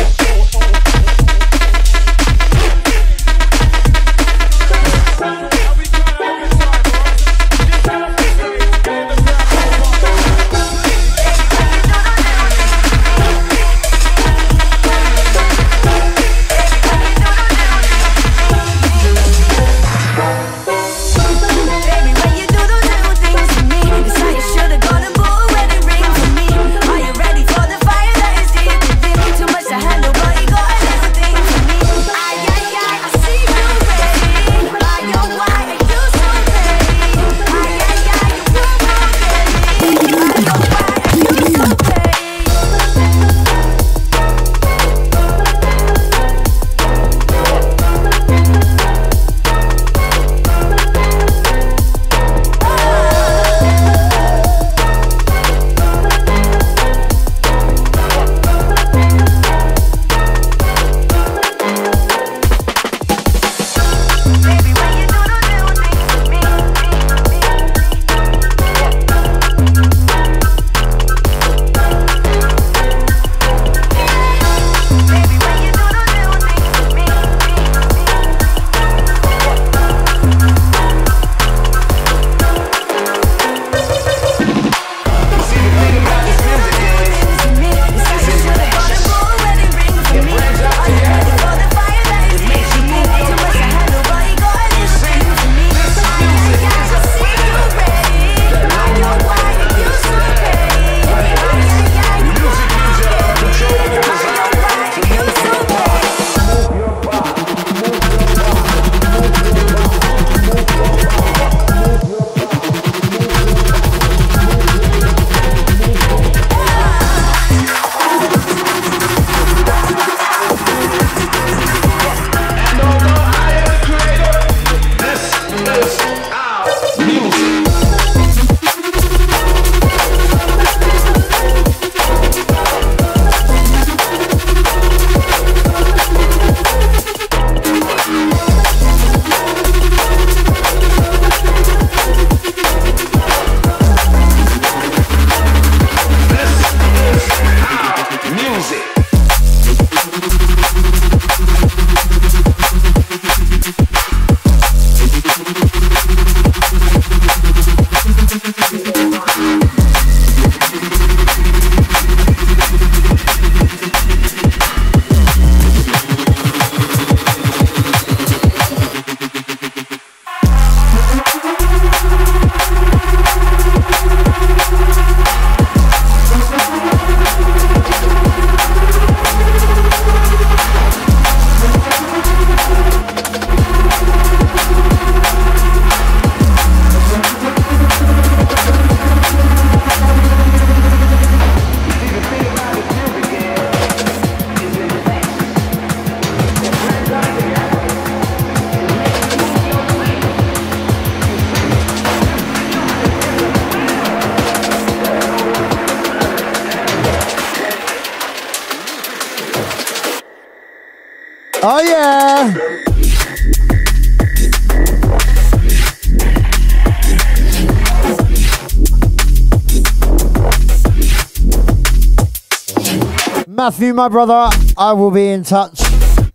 Matthew, my brother, I will be in touch.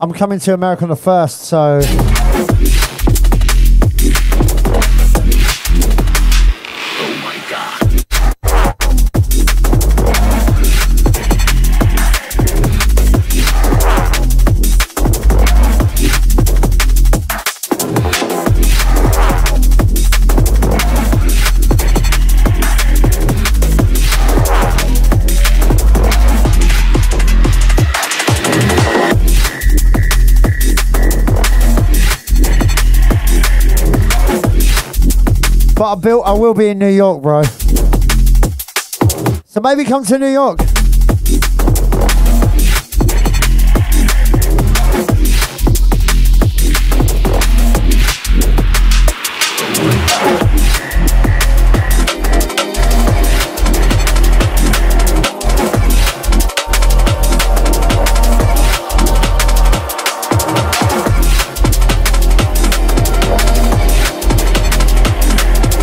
I'm coming to America on the first, so I built I will be in New York, bro. So maybe come to New York.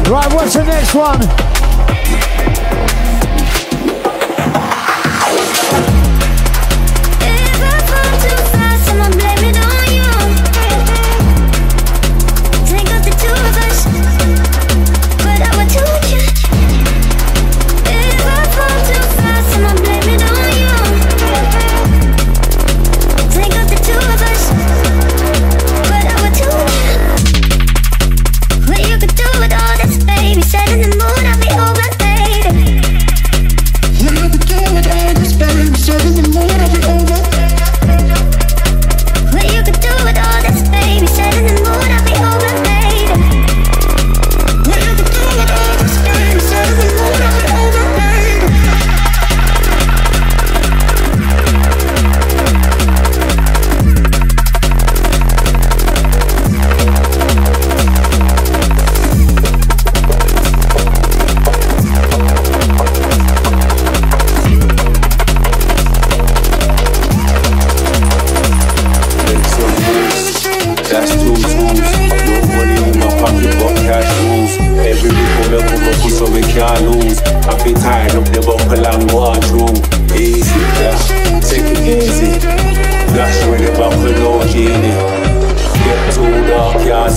Right, what's the next one?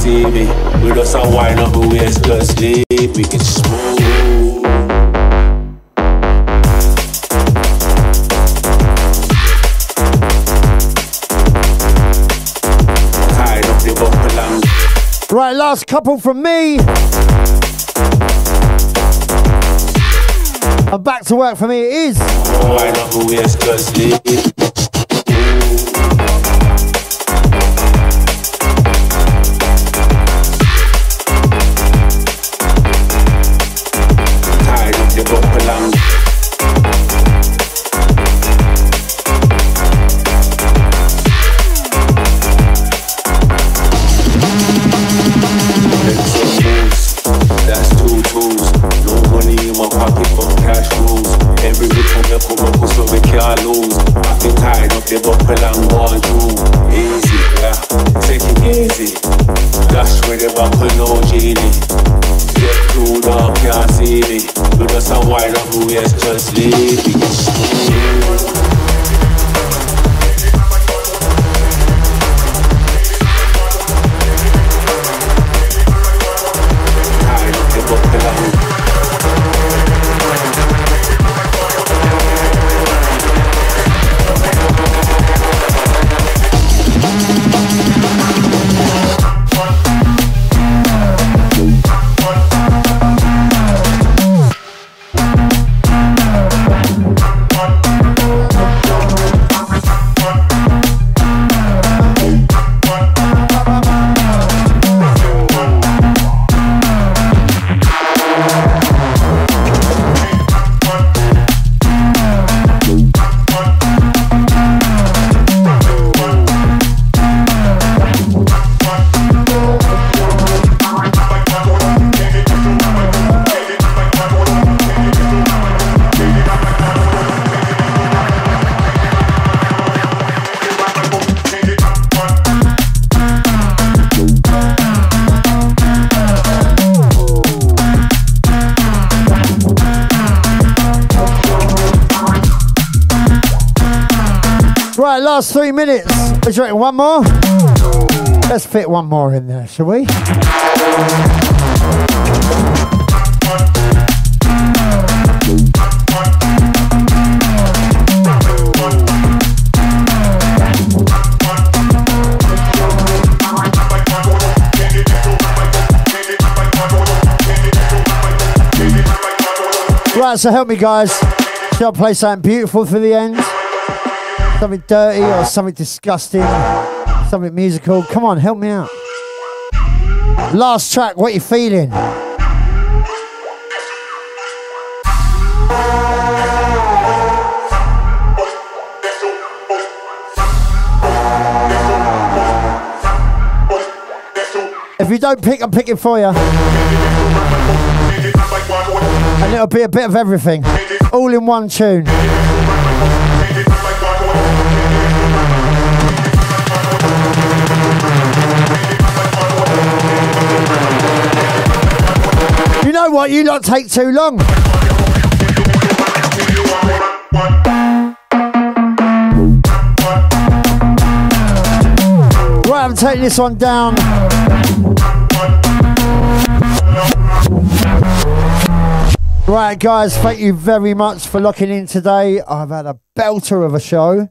See me. We just a wine up, we just leave. We get smooth. Tired of the buckle and
Right, last couple from me. And back to work for me it is.
Minutes. You reckon one more? Let's fit one more in there, shall we? Right, so help me, guys. Shall I play something beautiful for the end? Something dirty or something disgusting? Something musical? Come on, help me out. Last track, what you feeling? If you don't pick, I'm picking for you. And it'll be a bit of everything. All in one tune. What? You lot take too long. Right, I'm taking this one down. Right, guys, thank you very much for locking in today. I've had a belter of a show.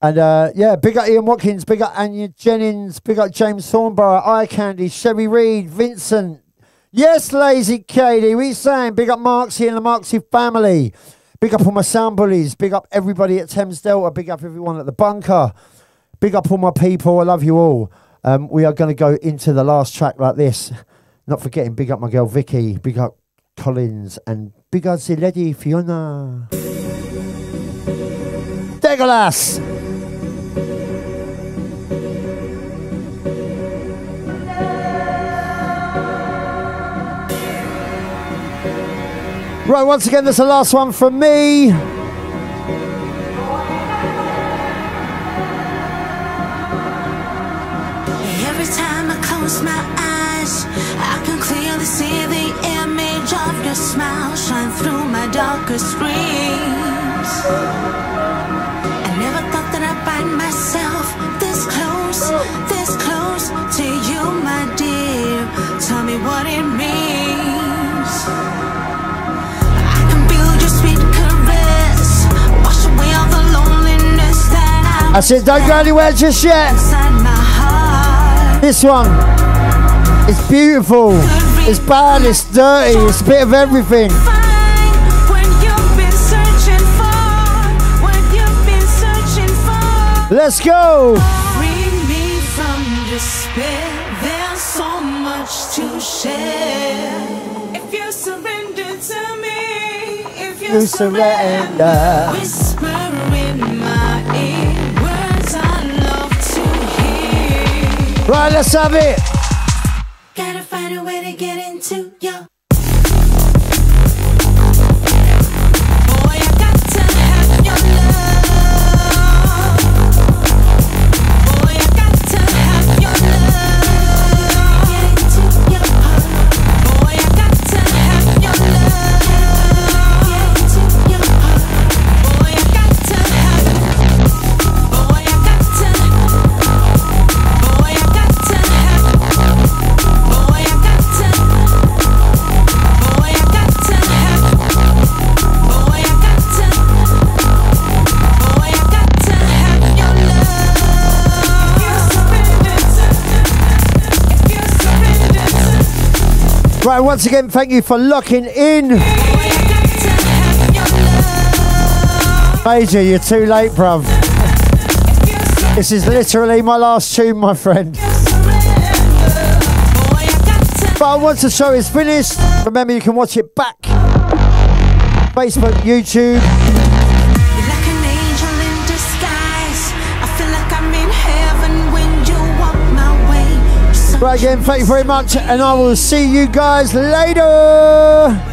And uh, yeah, big up Ian Watkins, big up Anya Jennings, big up James Thornborough, Eye Candy, Sherry Reed, Vincent. Yes, Lazy Katie, we saying big up Marksy and the Marksy family. Big up all my sound bullies, big up everybody at Thames Delta, big up everyone at the bunker. Big up all my people, I love you all. Um, we are going to go into the last track like this. Not forgetting, big up my girl Vicky, big up Collins, and big up the lady Fiona. Degolas! Right, once again, this is the last one from me.
Every time I close my eyes, I can clearly see the image of your smile shine through my darkest dreams. I never thought that I'd find myself this close, this close to you, my dear. Tell me what it means. I
said, don't go anywhere just yet.
inside my heart.
This one, it's beautiful, it's bad, it's dirty, it's a bit of everything.
When you've been searching hear.
Right, let's have it.
Gotta find a way to get into your.
Right, once again, thank you for locking in. Major, you're too late, bruv. This is literally my last tune, my friend. But once the show is finished, remember you can watch it back. Facebook, YouTube.
like
Right again, thank you very much, and I will see you guys later.